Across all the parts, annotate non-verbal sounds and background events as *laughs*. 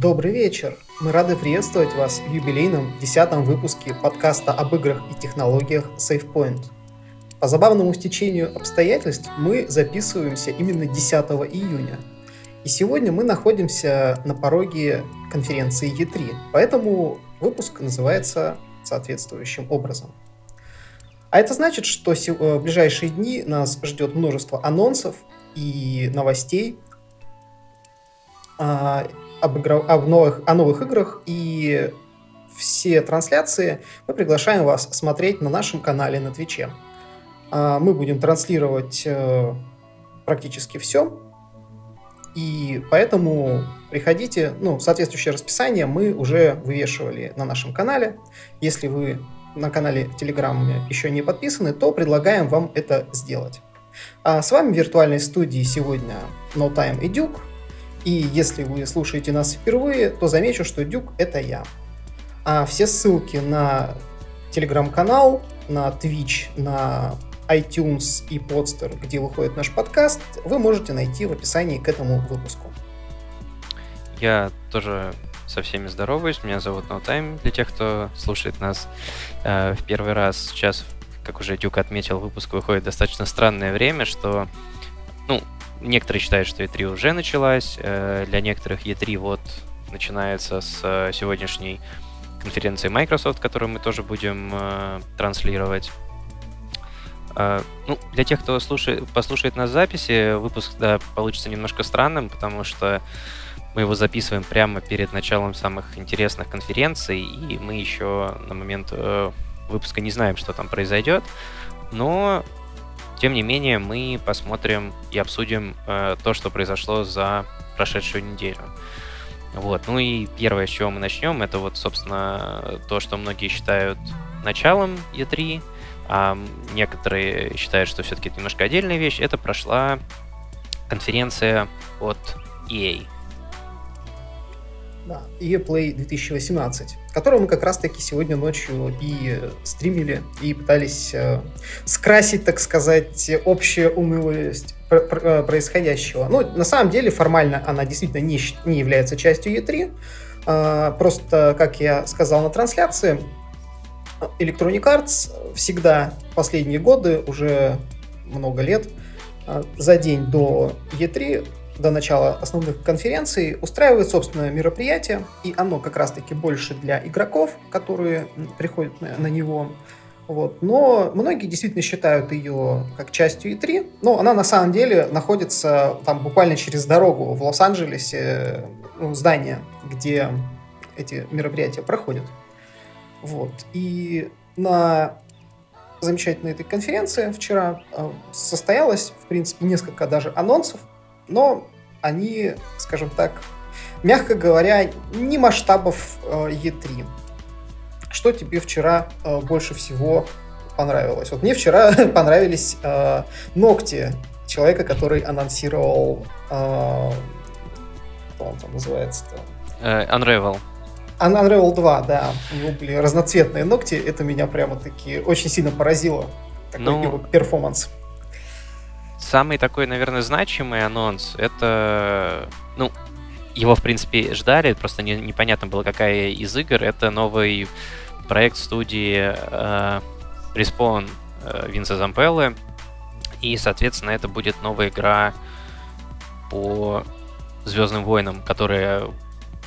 Добрый вечер! Мы рады приветствовать вас в юбилейном десятом выпуске подкаста об играх и технологиях SafePoint. По забавному стечению обстоятельств мы записываемся именно 10 июня. И сегодня мы находимся на пороге конференции E3, поэтому выпуск называется соответствующим образом. А это значит, что э, в ближайшие дни нас ждет множество анонсов и новостей, а, об, игр... об новых... о новых играх и все трансляции мы приглашаем вас смотреть на нашем канале на Твиче. А, мы будем транслировать э, практически все, и поэтому приходите, ну, соответствующее расписание мы уже вывешивали на нашем канале. Если вы на канале Telegram еще не подписаны, то предлагаем вам это сделать. А с вами в виртуальной студии сегодня No Time и Duke. И если вы слушаете нас впервые, то замечу, что Дюк — это я. А все ссылки на телеграм-канал, на Twitch, на iTunes и Podster, где выходит наш подкаст, вы можете найти в описании к этому выпуску. Я тоже со всеми здороваюсь. Меня зовут No Time, для тех, кто слушает нас э, в первый раз. Сейчас, как уже Дюк отметил, выпуск выходит достаточно странное время, что, ну, Некоторые считают, что E3 уже началась. Э, для некоторых E3 вот начинается с э, сегодняшней конференции Microsoft, которую мы тоже будем э, транслировать. Ну, для тех, кто слушает, послушает нас записи, выпуск да, получится немножко странным, потому что мы его записываем прямо перед началом самых интересных конференций, и мы еще на момент выпуска не знаем, что там произойдет. Но тем не менее, мы посмотрим и обсудим э, то, что произошло за прошедшую неделю. Вот. Ну и первое, с чего мы начнем, это вот, собственно, то, что многие считают началом E3, а некоторые считают, что все-таки это немножко отдельная вещь. Это прошла конференция от EA. Да, EA Play 2018, которую мы как раз-таки сегодня ночью и стримили, и пытались э, скрасить, так сказать, общую унылость э, происходящего. Ну, на самом деле, формально она действительно не, не является частью E3. Э, просто, как я сказал на трансляции, Electronic Arts всегда последние годы, уже много лет, э, за день до E3 до начала основных конференций устраивает собственное мероприятие, и оно как раз-таки больше для игроков, которые приходят на, на него. Вот. Но многие действительно считают ее как частью E3, но она на самом деле находится там буквально через дорогу в Лос-Анджелесе, ну, здание, где эти мероприятия проходят. Вот. И на замечательной этой конференции вчера э, состоялось, в принципе, несколько даже анонсов но они, скажем так, мягко говоря, не масштабов э, E3. Что тебе вчера э, больше всего понравилось? Вот мне вчера *laughs* понравились э, ногти человека, который анонсировал... Э, что он там называется-то? Unravel. Unravel 2, да. У него были разноцветные ногти. Это меня прямо-таки очень сильно поразило. Такой ну, его перформанс. Самый такой, наверное, значимый анонс, это, ну, его, в принципе, ждали, просто не, непонятно было, какая из игр. Это новый проект студии э, Respawn э, Винса Зампеллы. И, соответственно, это будет новая игра по Звездным войнам, которая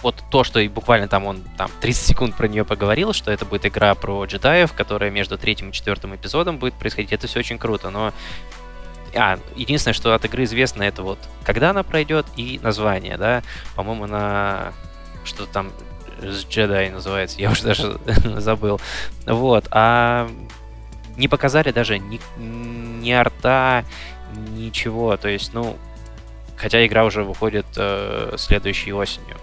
вот то, что и буквально там он там 30 секунд про нее поговорил, что это будет игра про джедаев, которая между третьим и четвертым эпизодом будет происходить, это все очень круто, но а, единственное, что от игры известно, это вот когда она пройдет и название, да. По-моему, на что там с Джедай называется, я уже даже *laughs* забыл. Вот, а не показали даже ни, ни арта, ничего. То есть, ну, хотя игра уже выходит э, следующей осенью.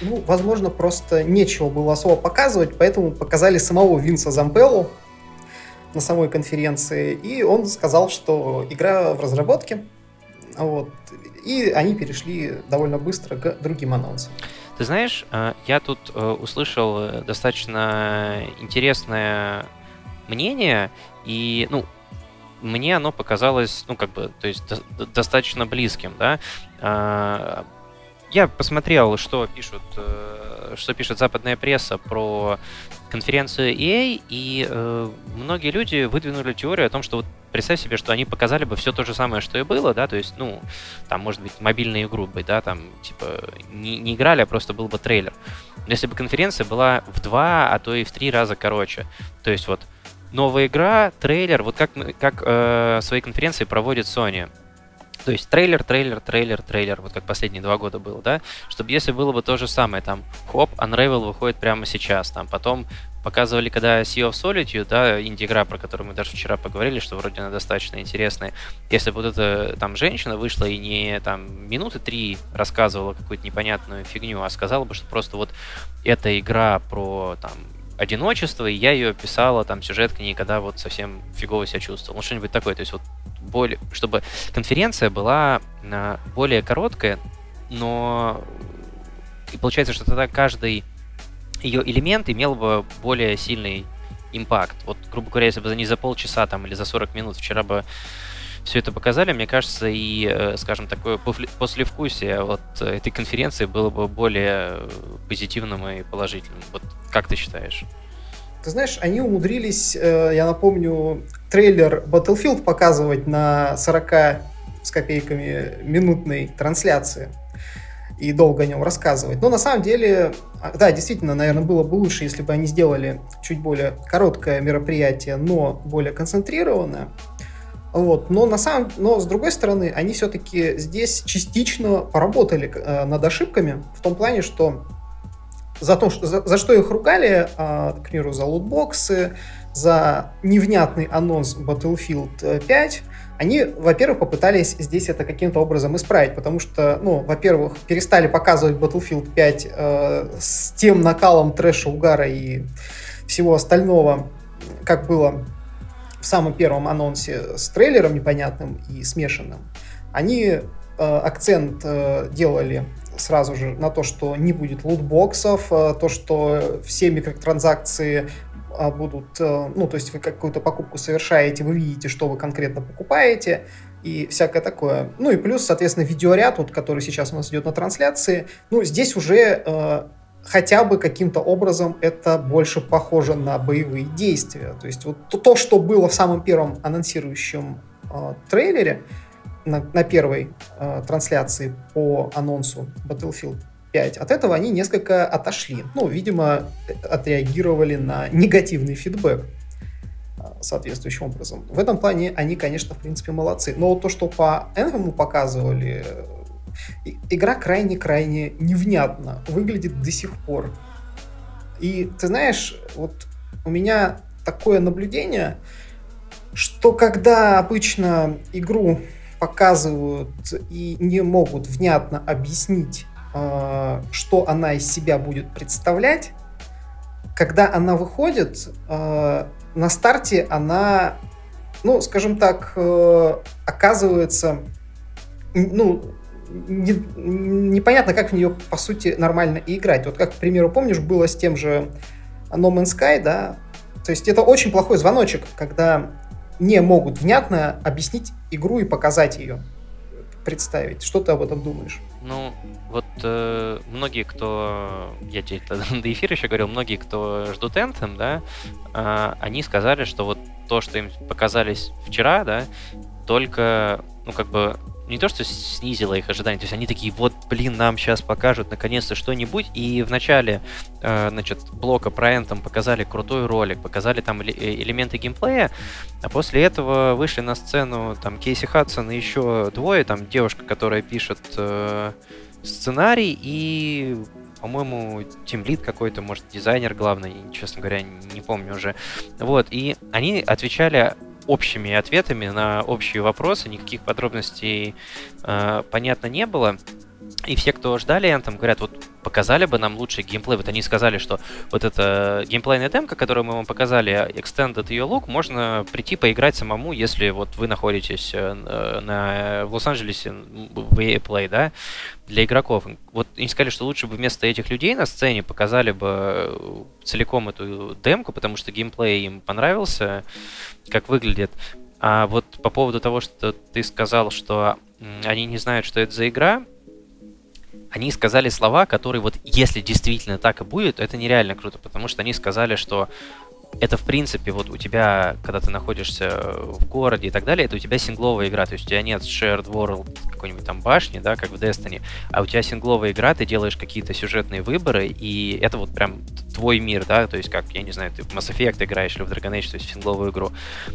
Ну, возможно, просто нечего было особо показывать, поэтому показали самого Винса Зампеллу, на самой конференции, и он сказал, что игра в разработке, вот, и они перешли довольно быстро к другим анонсам. Ты знаешь, э, я тут э, услышал э, достаточно интересное мнение, и, ну, мне оно показалось, ну, как бы, то есть до- достаточно близким, да. я посмотрел, что пишут, что пишет западная пресса про конференцию EA, и э, многие люди выдвинули теорию о том, что вот представь себе, что они показали бы все то же самое, что и было, да, то есть, ну, там, может быть, мобильные игры бы, да, там, типа, не, не играли, а просто был бы трейлер. Но если бы конференция была в два, а то и в три раза короче, то есть вот новая игра, трейлер, вот как, как э, свои конференции проводит Sony. То есть трейлер, трейлер, трейлер, трейлер, вот как последние два года было, да? Чтобы если было бы то же самое, там, хоп, Unravel выходит прямо сейчас, там, потом показывали, когда Sea of Solitude, да, инди-игра, про которую мы даже вчера поговорили, что вроде она достаточно интересная. Если бы вот эта там женщина вышла и не там минуты три рассказывала какую-то непонятную фигню, а сказала бы, что просто вот эта игра про там одиночество, и я ее писала там сюжеткой никогда вот совсем фигово себя чувствовал. Ну, что-нибудь такое. То есть вот более, чтобы конференция была а, более короткая, но и получается, что тогда каждый ее элемент имел бы более сильный импакт. Вот, грубо говоря, если бы не за полчаса там или за 40 минут вчера бы все это показали, мне кажется, и, э, скажем, такое послевкусие вот этой конференции было бы более позитивным и положительным. Вот как ты считаешь? Ты знаешь, они умудрились, э, я напомню, трейлер Battlefield показывать на 40 с копейками минутной трансляции и долго о нем рассказывать. Но на самом деле, а, да, действительно, наверное, было бы лучше, если бы они сделали чуть более короткое мероприятие, но более концентрированное. Вот. Но, на самом, но с другой стороны, они все-таки здесь частично поработали э, над ошибками, в том плане, что за, то, что, за, за что их ругали, э, к примеру, за лутбоксы, за невнятный анонс Battlefield 5, они, во-первых, попытались здесь это каким-то образом исправить, потому что, ну, во-первых, перестали показывать Battlefield 5 э, с тем накалом трэша, угара и всего остального, как было в самом первом анонсе с трейлером непонятным и смешанным, они э, акцент э, делали сразу же на то, что не будет лутбоксов, э, то, что все микротранзакции э, будут, э, ну, то есть вы какую-то покупку совершаете, вы видите, что вы конкретно покупаете, и всякое такое. Ну и плюс, соответственно, видеоряд, вот, который сейчас у нас идет на трансляции, ну, здесь уже хотя бы каким-то образом это больше похоже на боевые действия. То есть вот то, что было в самом первом анонсирующем э, трейлере на, на первой э, трансляции по анонсу Battlefield 5, от этого они несколько отошли. Ну, видимо, отреагировали на негативный фидбэк соответствующим образом. В этом плане они, конечно, в принципе, молодцы. Но то, что по Anthem показывали, игра крайне-крайне невнятно выглядит до сих пор. И ты знаешь, вот у меня такое наблюдение, что когда обычно игру показывают и не могут внятно объяснить, э, что она из себя будет представлять, когда она выходит, э, на старте она, ну, скажем так, э, оказывается, ну, не, непонятно, как в нее, по сути, нормально играть. Вот как, к примеру, помнишь, было с тем же No Man's Sky, да? То есть это очень плохой звоночек, когда не могут внятно объяснить игру и показать ее, представить. Что ты об этом думаешь? Ну, вот э, многие, кто, я тебе *laughs* до эфира еще говорил, многие, кто ждут Anthem, да, э, они сказали, что вот то, что им показались вчера, да, только, ну, как бы не то, что снизило их ожидания, то есть они такие, вот, блин, нам сейчас покажут наконец-то что-нибудь, и в начале, э, значит, блока про Anthem показали крутой ролик, показали там э, элементы геймплея, а после этого вышли на сцену там Кейси Хадсон и еще двое, там девушка, которая пишет э, сценарий, и по-моему, тимлит какой-то, может, дизайнер главный, честно говоря, не помню уже. Вот, и они отвечали общими ответами на общие вопросы, никаких подробностей э, понятно не было. И все, кто ждали Anthem, говорят, вот показали бы нам лучший геймплей. Вот они сказали, что вот эта геймплейная демка, которую мы вам показали, Extended ее лук, можно прийти поиграть самому, если вот вы находитесь э, на, в Лос-Анджелесе в EA Play, да, для игроков. Вот они сказали, что лучше бы вместо этих людей на сцене показали бы целиком эту демку, потому что геймплей им понравился, как выглядит. А вот по поводу того, что ты сказал, что они не знают, что это за игра, они сказали слова, которые вот если действительно так и будет, это нереально круто, потому что они сказали, что это, в принципе, вот у тебя, когда ты находишься в городе и так далее, это у тебя сингловая игра, то есть у тебя нет shared world какой-нибудь там башни, да, как в Destiny, а у тебя сингловая игра, ты делаешь какие-то сюжетные выборы, и это вот прям твой мир, да, то есть как, я не знаю, ты в Mass Effect играешь или в Dragon Age, то есть в сингловую игру.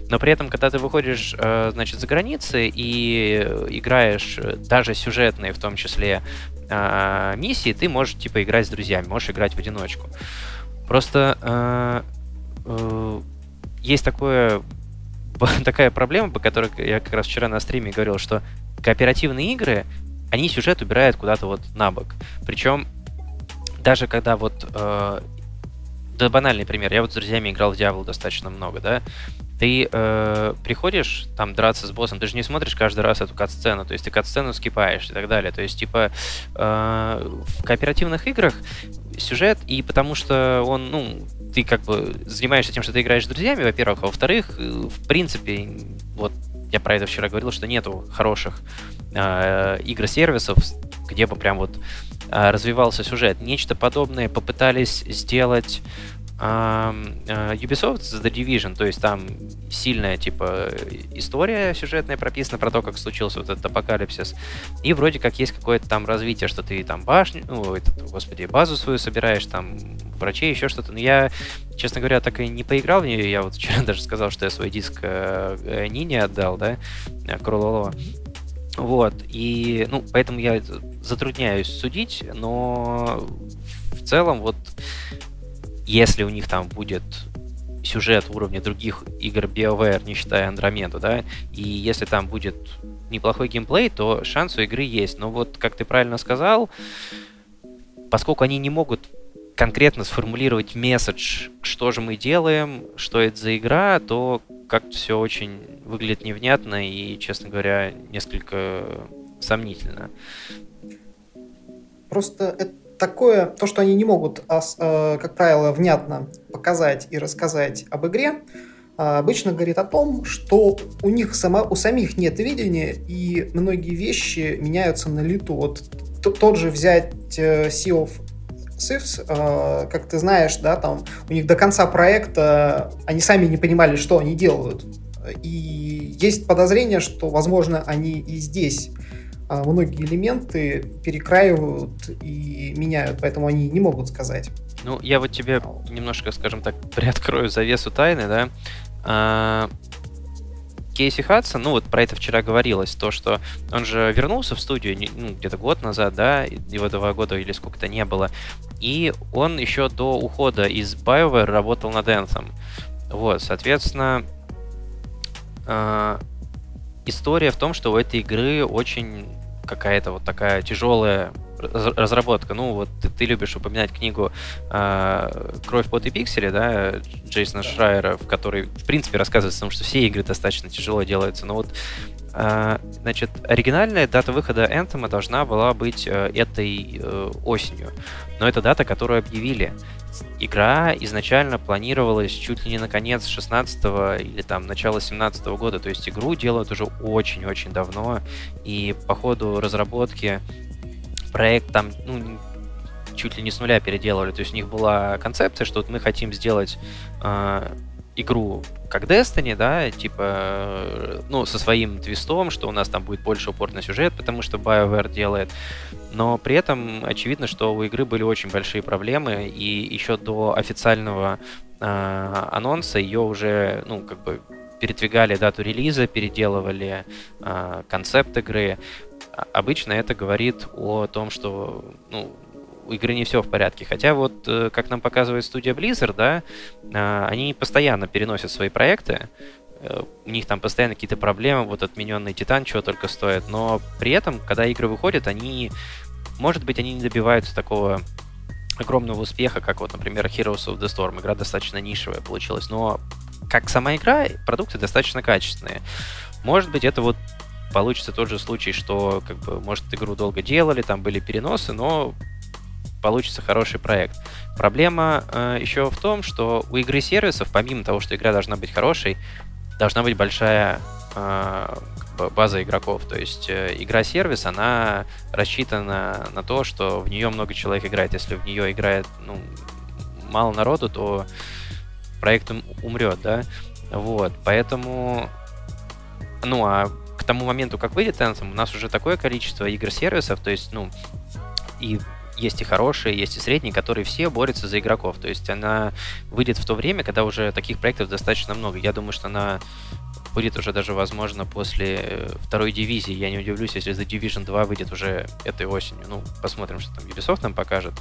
Но при этом, когда ты выходишь, э, значит, за границы и играешь даже сюжетные, в том числе, э, миссии, ты можешь, типа, играть с друзьями, можешь играть в одиночку. Просто э, э, есть такое, *laughs* такая проблема, по которой я как раз вчера на стриме говорил, что кооперативные игры, они сюжет убирают куда-то вот на бок. Причем даже когда вот... Э, да, банальный пример. Я вот с друзьями играл в Diablo достаточно много, да ты э, приходишь там драться с боссом, ты же не смотришь каждый раз эту кат-сцену, то есть ты кат-сцену скипаешь и так далее. То есть, типа, э, в кооперативных играх сюжет, и потому что он, ну, ты как бы занимаешься тем, что ты играешь с друзьями, во-первых, а во-вторых, э, в принципе, вот я про это вчера говорил, что нету хороших э, игр-сервисов, где бы прям вот э, развивался сюжет. Нечто подобное попытались сделать а, Ubisoft с The Division, то есть там сильная, типа, история сюжетная прописана про то, как случился вот этот апокалипсис. И вроде как есть какое-то там развитие, что ты там башню, ну, этот, господи, базу свою собираешь, там, врачей, еще что-то. Но я, честно говоря, так и не поиграл в нее. Я вот вчера *laughs* даже сказал, что я свой диск э, Нине отдал, да, Крололо. Вот, и, ну, поэтому я затрудняюсь судить, но в целом вот если у них там будет сюжет уровня других игр BioWare, не считая Андромеду, да, и если там будет неплохой геймплей, то шанс у игры есть. Но вот, как ты правильно сказал, поскольку они не могут конкретно сформулировать месседж, что же мы делаем, что это за игра, то как-то все очень выглядит невнятно и, честно говоря, несколько сомнительно. Просто это такое, то, что они не могут, э, как правило, внятно показать и рассказать об игре, а, обычно говорит о том, что у них само, у самих нет видения, и многие вещи меняются на лету. Вот тот же взять э, Sea of Thieves, э, как ты знаешь, да, там у них до конца проекта они сами не понимали, что они делают. И есть подозрение, что, возможно, они и здесь а многие элементы перекраивают и меняют, поэтому они не могут сказать. Ну, я вот тебе немножко, скажем так, *laughs* приоткрою завесу тайны, да. А, Кейси Хадсон, ну вот про это вчера говорилось, то, что он же вернулся в студию ну, где-то год назад, да, его два года или сколько-то не было, и он еще до ухода из BioWare работал над Anthem. Вот, соответственно, а, история в том, что у этой игры очень какая-то вот такая тяжелая разработка. Ну, вот ты, ты любишь упоминать книгу э, «Кровь, пот и пиксели», да, Джейсона да. Шрайера, в которой, в принципе, рассказывается о том, что все игры достаточно тяжело делаются. Но вот Значит, оригинальная дата выхода Anthem должна была быть э, этой э, осенью. Но это дата, которую объявили. Игра изначально планировалась чуть ли не на конец 16 или там начало 17 года, то есть игру делают уже очень-очень давно, и по ходу разработки проект там, ну, чуть ли не с нуля переделывали, то есть у них была концепция, что вот мы хотим сделать э, игру как Destiny, да, типа, ну, со своим твистом, что у нас там будет больше упор на сюжет, потому что BioWare делает. Но при этом очевидно, что у игры были очень большие проблемы, и еще до официального э, анонса ее уже, ну, как бы передвигали дату релиза, переделывали э, концепт игры. Обычно это говорит о том, что, ну, у игры не все в порядке. Хотя вот, э, как нам показывает студия Blizzard, да, а, они постоянно переносят свои проекты, э, у них там постоянно какие-то проблемы, вот отмененный Титан чего только стоит, но при этом, когда игры выходят, они, может быть, они не добиваются такого огромного успеха, как вот, например, Heroes of the Storm. Игра достаточно нишевая получилась, но как сама игра, продукты достаточно качественные. Может быть, это вот получится тот же случай, что, как бы, может, игру долго делали, там были переносы, но получится хороший проект. Проблема э, еще в том, что у игры сервисов, помимо того, что игра должна быть хорошей, должна быть большая а, база игроков. То есть э, игра-сервис, она рассчитана на то, что в нее много человек играет. Если в нее играет ну, мало народу, то проект умрет, да. Вот, поэтому, ну, а к тому моменту, как выйдет Anthem, у нас уже такое количество игр-сервисов, то есть, ну, и есть и хорошие, есть и средние, которые все борются за игроков. То есть она выйдет в то время, когда уже таких проектов достаточно много. Я думаю, что она будет уже даже, возможно, после э, второй дивизии. Я не удивлюсь, если The Division 2 выйдет уже этой осенью. Ну, посмотрим, что там Ubisoft нам покажет.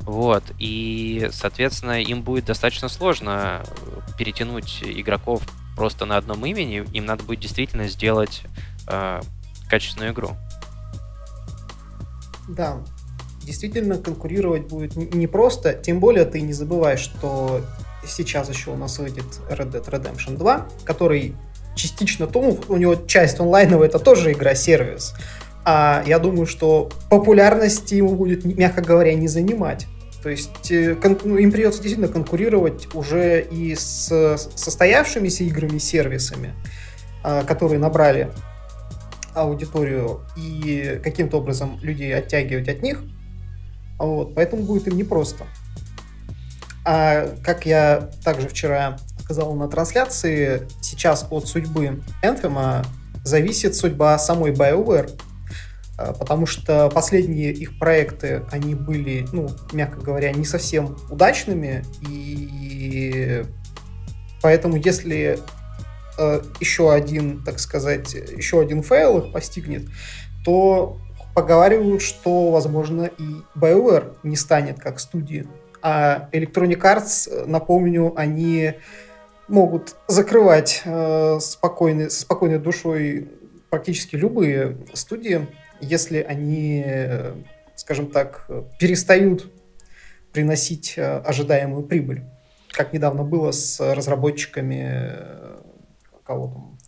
Вот. И, соответственно, им будет достаточно сложно э, перетянуть игроков просто на одном имени. Им надо будет действительно сделать э, качественную игру. Да, действительно конкурировать будет непросто, тем более ты не забывай, что сейчас еще у нас выйдет Red Dead Redemption 2, который частично тому, у него часть онлайновая, это тоже игра-сервис. А я думаю, что популярности ему будет, мягко говоря, не занимать. То есть э, ну, им придется действительно конкурировать уже и с состоявшимися играми-сервисами, а, которые набрали аудиторию, и каким-то образом людей оттягивать от них. Вот, поэтому будет им непросто. А как я также вчера сказал на трансляции, сейчас от судьбы Anthem зависит судьба самой BioWare, а, потому что последние их проекты, они были, ну, мягко говоря, не совсем удачными, и поэтому если э, еще один, так сказать, еще один fail их постигнет, то поговаривают, что, возможно, и BioWare не станет как студии. А Electronic Arts, напомню, они могут закрывать э, спокойной, спокойной душой практически любые студии, если они, э, скажем так, перестают приносить э, ожидаемую прибыль. Как недавно было с разработчиками э, кого там?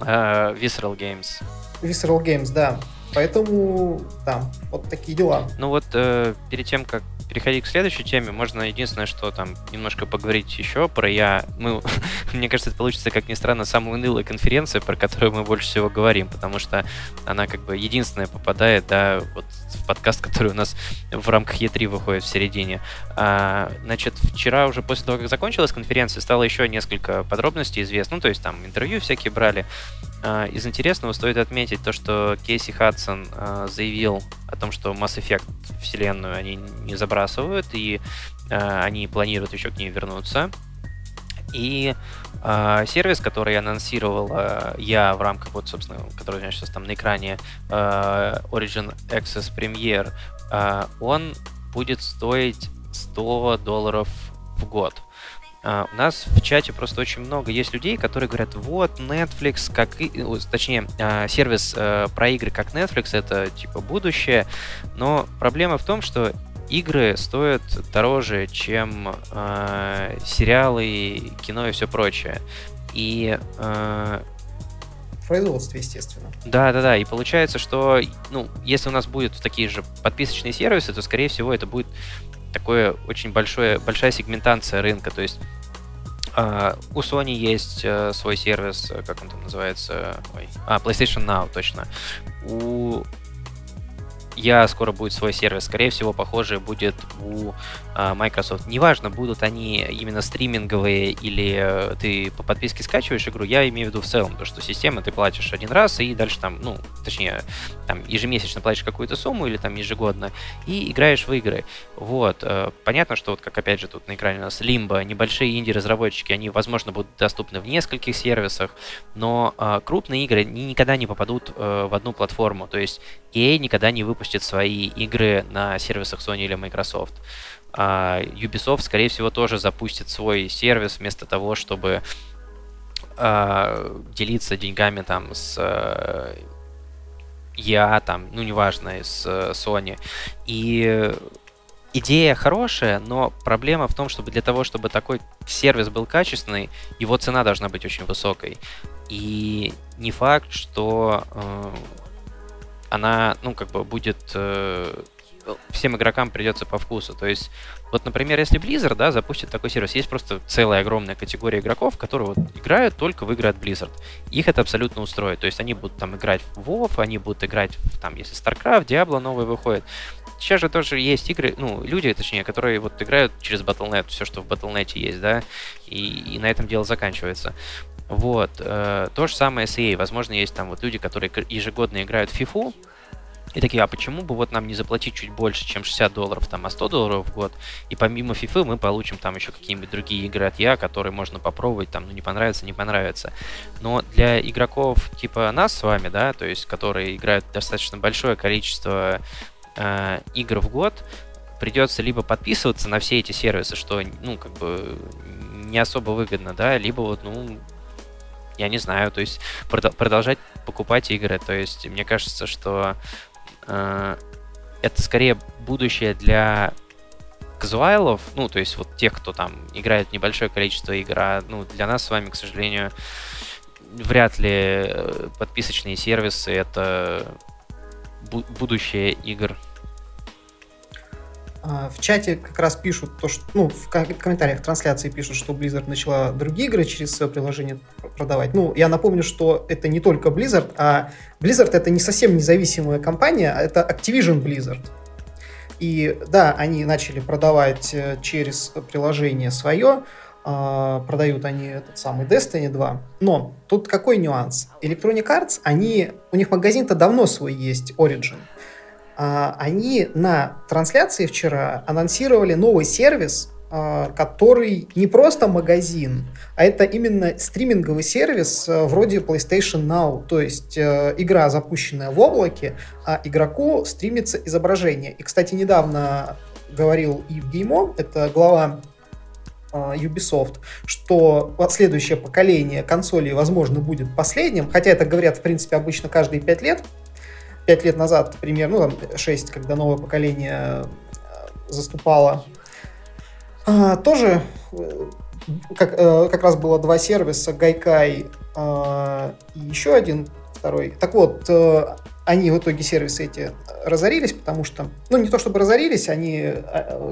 Uh, Visceral Games. Visceral Games, да. Поэтому, да, вот такие дела. Ну вот, э, перед тем, как переходить к следующей теме, можно единственное, что там немножко поговорить еще про я. Мы, *laughs* мне кажется, это получится, как ни странно, самая унылая конференция, про которую мы больше всего говорим, потому что она как бы единственная попадает, да, вот в подкаст, который у нас в рамках E3 выходит в середине. А, значит, вчера уже после того, как закончилась конференция, стало еще несколько подробностей известно, ну, то есть там интервью всякие брали. А, из интересного стоит отметить то, что Кейси Хадсон а, заявил о том, что Mass Effect вселенную они не забрасывают, и а, они планируют еще к ней вернуться. И э, сервис, который анонсировал э, я в рамках, вот, собственно, который у меня сейчас там на экране, э, Origin Access Premier, э, он будет стоить 100 долларов в год. Uh, у нас в чате просто очень много есть людей, которые говорят, вот, Netflix, как и, точнее, uh, сервис uh, про игры как Netflix, это типа будущее, но проблема в том, что игры стоят дороже, чем сериалы, кино и все прочее. И в производстве, естественно. Да, да, да. И получается, что ну, если у нас будут такие же подписочные сервисы, то, скорее всего, это будет такое очень большое, большая сегментация рынка. То есть Uh, у Sony есть uh, свой сервис, э, как он там называется? Ой. А, PlayStation Now, точно. У я скоро будет свой сервис. Скорее всего, похоже будет у э, Microsoft. Неважно, будут они именно стриминговые или э, ты по подписке скачиваешь игру, я имею в виду в целом, то, что система ты платишь один раз и дальше там, ну, точнее, там ежемесячно платишь какую-то сумму или там ежегодно и играешь в игры. Вот. Э, понятно, что вот как опять же тут на экране у нас Limbo, небольшие инди-разработчики, они, возможно, будут доступны в нескольких сервисах, но э, крупные игры никогда не попадут э, в одну платформу. То есть EA никогда не выпустит свои игры на сервисах Sony или Microsoft. А Ubisoft, скорее всего, тоже запустит свой сервис вместо того, чтобы а, делиться деньгами там с э, EA, там, ну, неважно, с э, Sony. И идея хорошая, но проблема в том, чтобы для того, чтобы такой сервис был качественный, его цена должна быть очень высокой. И не факт, что э, она, ну, как бы будет э, всем игрокам придется по вкусу. То есть, вот, например, если Blizzard, да, запустит такой сервис, есть просто целая огромная категория игроков, которые вот играют только в игры от Blizzard. Их это абсолютно устроит. То есть они будут там играть в WoW, они будут играть в, там, если StarCraft, Diablo новый выходит. Сейчас же тоже есть игры, ну, люди, точнее, которые вот играют через Battle.net, все, что в Battle.net есть, да, и, и на этом дело заканчивается. Вот. Э, то же самое с EA. Возможно, есть там вот люди, которые ежегодно играют в FIFA, и такие, а почему бы вот нам не заплатить чуть больше, чем 60 долларов, там, а 100 долларов в год, и помимо FIFA мы получим там еще какие-нибудь другие игры от я, которые можно попробовать, там, ну, не понравится, не понравится. Но для игроков типа нас с вами, да, то есть, которые играют достаточно большое количество э, игр в год, придется либо подписываться на все эти сервисы, что, ну, как бы не особо выгодно, да, либо вот, ну, я не знаю, то есть продолжать покупать игры. То есть мне кажется, что это скорее будущее для казуалов, ну, то есть вот тех, кто там играет небольшое количество игр, а ну, для нас с вами, к сожалению, вряд ли э, подписочные сервисы это будущее игр. А, в чате как раз пишут то, что, ну, в комментариях трансляции пишут, что Blizzard начала другие игры через свое приложение продавать. Ну, я напомню, что это не только Blizzard, а Blizzard это не совсем независимая компания, а это Activision Blizzard. И да, они начали продавать э, через приложение свое, а, продают они этот самый Destiny 2. Но тут какой нюанс? Electronic Arts, они, у них магазин-то давно свой есть, Origin. А, они на трансляции вчера анонсировали новый сервис, а, который не просто магазин, а это именно стриминговый сервис а, вроде PlayStation Now. То есть э, игра, запущенная в облаке, а игроку стримится изображение. И, кстати, недавно говорил Ив Геймо, это глава Ubisoft, что следующее поколение консолей, возможно, будет последним, хотя это говорят, в принципе, обычно каждые пять лет, пять лет назад, примерно, ну, там, 6, когда новое поколение э, заступало, а, тоже э, как, э, как раз было два сервиса, Гайкай и еще один, второй. Так вот, они в итоге сервисы эти разорились, потому что, ну, не то чтобы разорились, они,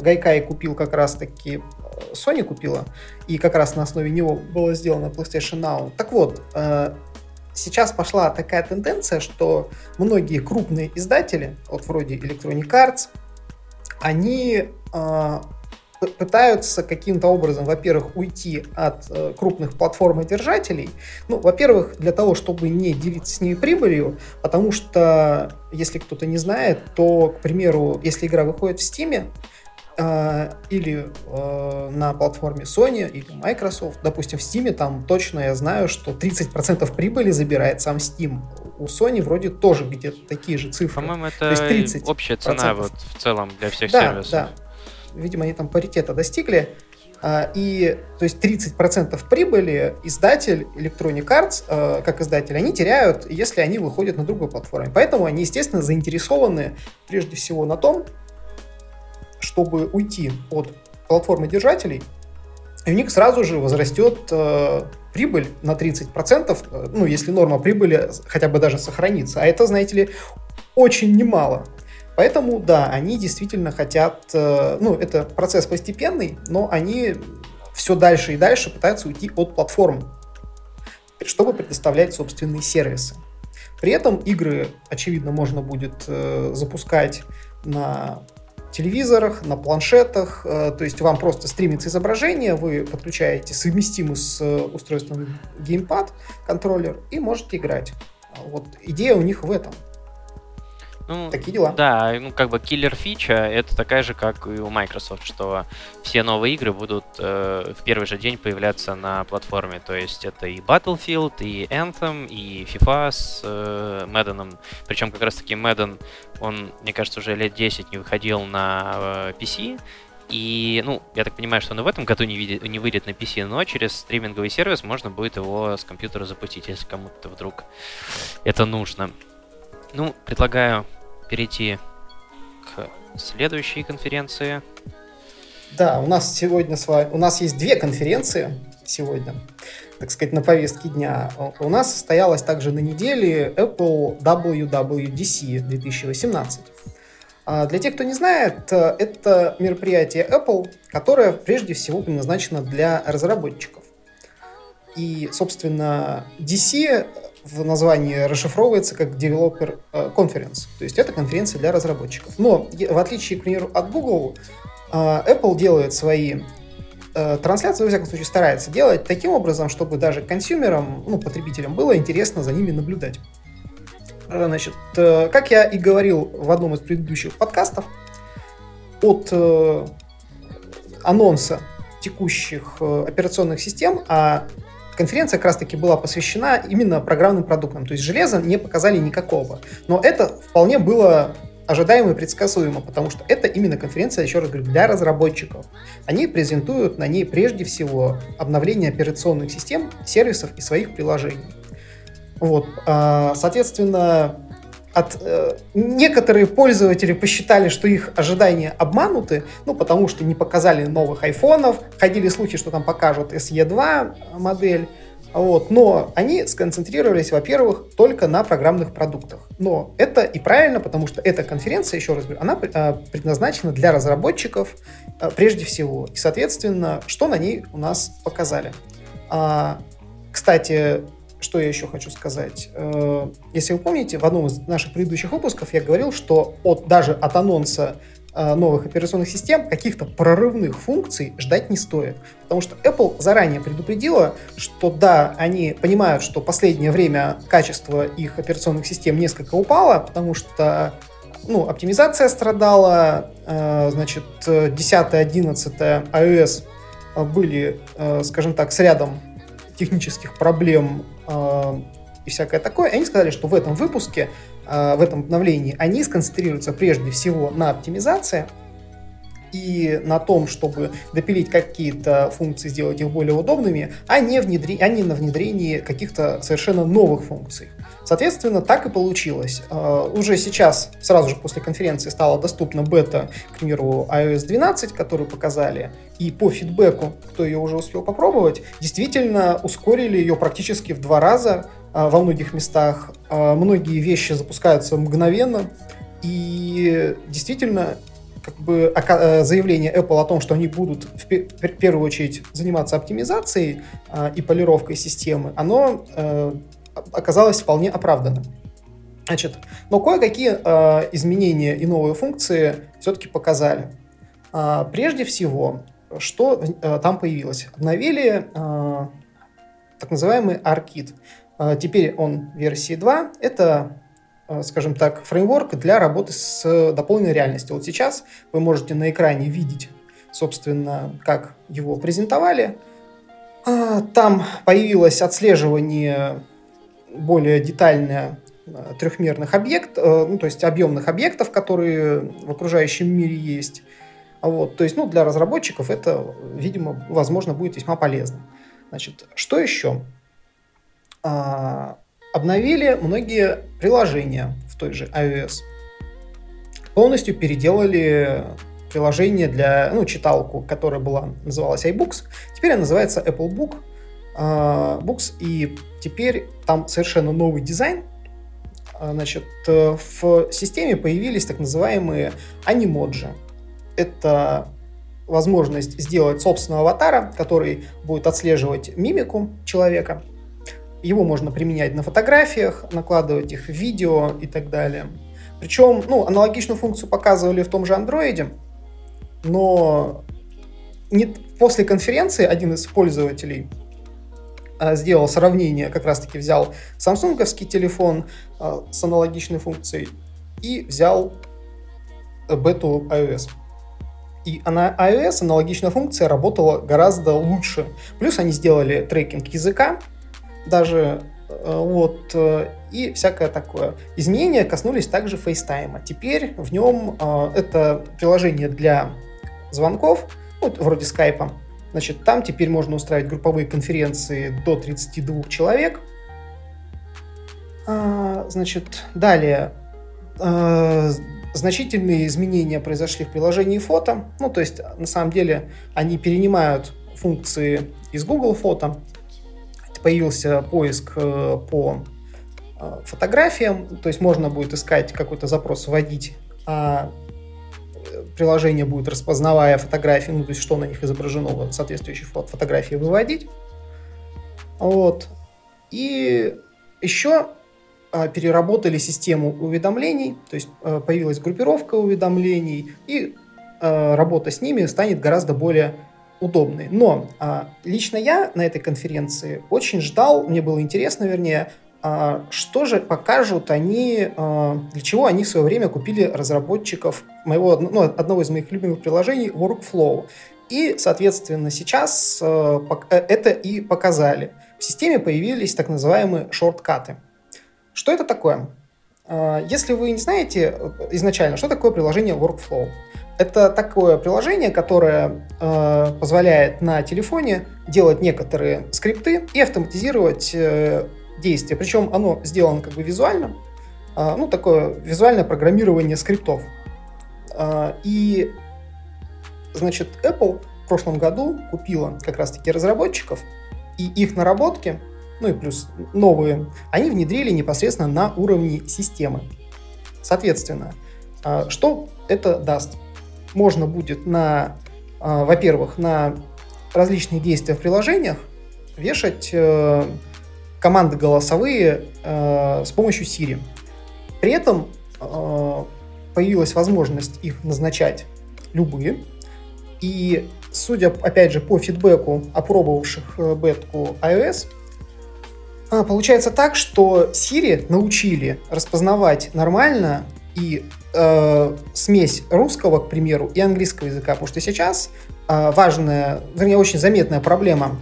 Гайкай купил как раз-таки, Sony купила, и как раз на основе него было сделано PlayStation Now. Так вот, сейчас пошла такая тенденция, что многие крупные издатели, вот вроде Electronic Arts, они э, пытаются каким-то образом, во-первых, уйти от э, крупных платформ и держателей. Ну, во-первых, для того, чтобы не делиться с ними прибылью, потому что, если кто-то не знает, то, к примеру, если игра выходит в Steam, или э, на платформе Sony или Microsoft, допустим, в Steam, там точно я знаю, что 30% прибыли забирает сам Steam. У Sony вроде тоже где-то такие же цифры. По-моему, это То есть 30 общая цена вот в целом для всех да, сервисов. Да, видимо, они там паритета достигли. Uh, и то есть 30% прибыли издатель Electronic Arts, uh, как издатель, они теряют, если они выходят на другой платформе. Поэтому они, естественно, заинтересованы прежде всего на том, чтобы уйти от платформы держателей, и у них сразу же возрастет э, прибыль на 30%, э, ну, если норма прибыли хотя бы даже сохранится. А это, знаете ли, очень немало. Поэтому, да, они действительно хотят, э, ну, это процесс постепенный, но они все дальше и дальше пытаются уйти от платформ, чтобы предоставлять собственные сервисы. При этом игры, очевидно, можно будет э, запускать на телевизорах, на планшетах, э, то есть вам просто стримится изображение, вы подключаете совместимый с э, устройством геймпад контроллер и можете играть. Вот идея у них в этом. Ну, Такие дела. Да, ну как бы киллер фича это такая же, как и у Microsoft, что все новые игры будут э, в первый же день появляться на платформе. То есть это и Battlefield, и Anthem, и FIFA с э, Madden. Причем как раз таки Madden, он, мне кажется, уже лет 10 не выходил на э, PC. И, ну, я так понимаю, что он и в этом году не, видит, не выйдет на PC, но через стриминговый сервис можно будет его с компьютера запустить, если кому-то вдруг это нужно. Ну, предлагаю перейти к следующей конференции. Да, у нас сегодня с вами... У нас есть две конференции сегодня, так сказать, на повестке дня. У нас состоялась также на неделе Apple WWDC 2018. А для тех, кто не знает, э, это мероприятие Apple, которое прежде всего предназначено для разработчиков. И, собственно, DC в названии расшифровывается как Developer э, Conference. То есть это конференция для разработчиков. Но, в отличие, к примеру, от Google, э, Apple делает свои трансляции, во всяком случае, старается делать таким образом, чтобы даже консюмерам, ну, потребителям было интересно за ними наблюдать. Значит, э, как я и говорил в одном из предыдущих подкастов, от э, анонса текущих э, операционных систем, а конференция как раз-таки была посвящена именно программным продуктам. То есть железа не показали никакого. Но это вполне было ожидаемо и предсказуемо, потому что это именно конференция, еще раз говорю, для разработчиков. Они презентуют на ней прежде всего обновление операционных систем, сервисов и своих приложений. Вот, а, соответственно, от, э, некоторые пользователи посчитали, что их ожидания обмануты, ну, потому что не показали новых айфонов, ходили слухи, что там покажут SE2 модель, вот, но они сконцентрировались, во-первых, только на программных продуктах. Но это и правильно, потому что эта конференция, еще раз говорю, она э, предназначена для разработчиков э, прежде всего. И, соответственно, что на ней у нас показали? А, кстати, что я еще хочу сказать? Э, если вы помните, в одном из наших предыдущих выпусков я говорил, что от, даже от анонса э, новых операционных систем каких-то прорывных функций ждать не стоит. Потому что Apple заранее предупредила, что да, они понимают, что последнее время качество их операционных систем несколько упало, потому что ну, оптимизация страдала, э, значит, 10-11 iOS были, скажем так, с рядом технических проблем э, и всякое такое. И они сказали, что в этом выпуске, э, в этом обновлении, они сконцентрируются прежде всего на оптимизации и на том, чтобы допилить какие-то функции, сделать их более удобными, а не, внедри... а не на внедрении каких-то совершенно новых функций. Соответственно, так и получилось. Uh, уже сейчас, сразу же после конференции, стала доступна бета, к примеру, iOS 12, которую показали, и по фидбэку, кто ее уже успел попробовать, действительно ускорили ее практически в два раза uh, во многих местах. Uh, многие вещи запускаются мгновенно, и действительно как бы заявление Apple о том, что они будут в первую очередь заниматься оптимизацией и полировкой системы, оно оказалось вполне оправданным. Значит, но кое-какие э, изменения и новые функции все-таки показали. Э, прежде всего, что э, там появилось? Обновили э, так называемый ARKit. Э, теперь он версии 2. Это, э, скажем так, фреймворк для работы с дополненной реальностью. Вот сейчас вы можете на экране видеть, собственно, как его презентовали. Э, там появилось отслеживание более детальная э, трехмерных объектов, э, ну, то есть объемных объектов, которые в окружающем мире есть. Вот, то есть, ну, для разработчиков это, видимо, возможно, будет весьма полезно. Значит, что еще? А, обновили многие приложения в той же iOS. Полностью переделали приложение для, ну, читалку, которая была, называлась iBooks. Теперь она называется Apple Book. Uh, Books, и теперь там совершенно новый дизайн. А, значит, э, в системе появились так называемые анимоджи. Это возможность сделать собственного аватара, который будет отслеживать мимику человека. Его можно применять на фотографиях, накладывать их в видео и так далее. Причем, ну, аналогичную функцию показывали в том же андроиде, но не, после конференции один из пользователей Э, сделал сравнение, как раз-таки взял самсунговский телефон э, с аналогичной функцией и взял бету iOS. И на iOS аналогичная функция работала гораздо лучше. Плюс они сделали трекинг языка, даже э, вот, и всякое такое. Изменения коснулись также FaceTime. Теперь в нем это приложение для звонков, вот, вроде скайпа, Значит, там теперь можно устраивать групповые конференции до 32 человек. А, значит, далее значительные изменения произошли в приложении фото. Ну, то есть, на самом деле, они перенимают функции из Google фото. Появился поиск э, по э, фотографиям, то есть можно будет искать какой-то запрос, вводить, а приложение будет, распознавая фотографии, ну, то есть что на них изображено, соответствующие фото фотографии выводить. Вот. И еще а, переработали систему уведомлений, то есть а, появилась группировка уведомлений, и работа с ними станет гораздо более удобной. Но лично я на этой конференции очень ждал, мне было интересно, вернее, что же покажут они, для чего они в свое время купили разработчиков моего, ну, одного из моих любимых приложений Workflow. И, соответственно, сейчас э, это и показали. В системе появились так называемые шорткаты. Что это такое? Э, если вы не знаете э, изначально, что такое приложение Workflow, это такое приложение, которое э, позволяет на телефоне делать некоторые скрипты и автоматизировать э, действия. Причем оно сделано как бы визуально, э, ну такое визуальное программирование скриптов. Э, и Значит, Apple в прошлом году купила как раз-таки разработчиков, и их наработки, ну и плюс новые, они внедрили непосредственно на уровне системы. Соответственно, а, что это даст? Можно будет на, а, во-первых, на различные действия в приложениях вешать э, команды голосовые э, с помощью Siri. При этом э, появилась возможность их назначать любые, и судя, опять же, по фидбэку опробовавших бетку iOS, а, получается так, что Siri научили распознавать нормально и э, смесь русского, к примеру, и английского языка, потому что сейчас э, важная, вернее, очень заметная проблема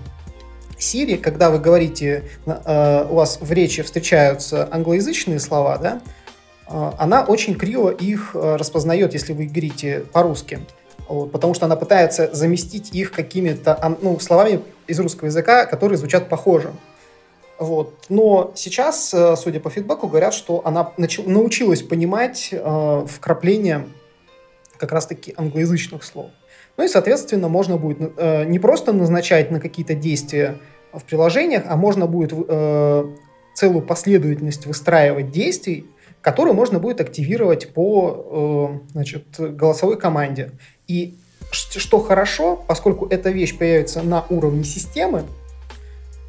Siri, когда вы говорите, э, у вас в речи встречаются англоязычные слова, да, э, она очень криво их э, распознает, если вы говорите по-русски вот, потому что она пытается заместить их какими-то ну, словами из русского языка, которые звучат похоже. Вот. Но сейчас, э, судя по фидбэку, говорят, что она научилась понимать э, вкрапление как раз-таки англоязычных слов. Ну и, соответственно, можно будет э, не просто назначать на какие-то действия в приложениях, а можно будет э, целую последовательность выстраивать действий, которые можно будет активировать по э, значит, голосовой команде. И что хорошо, поскольку эта вещь появится на уровне системы,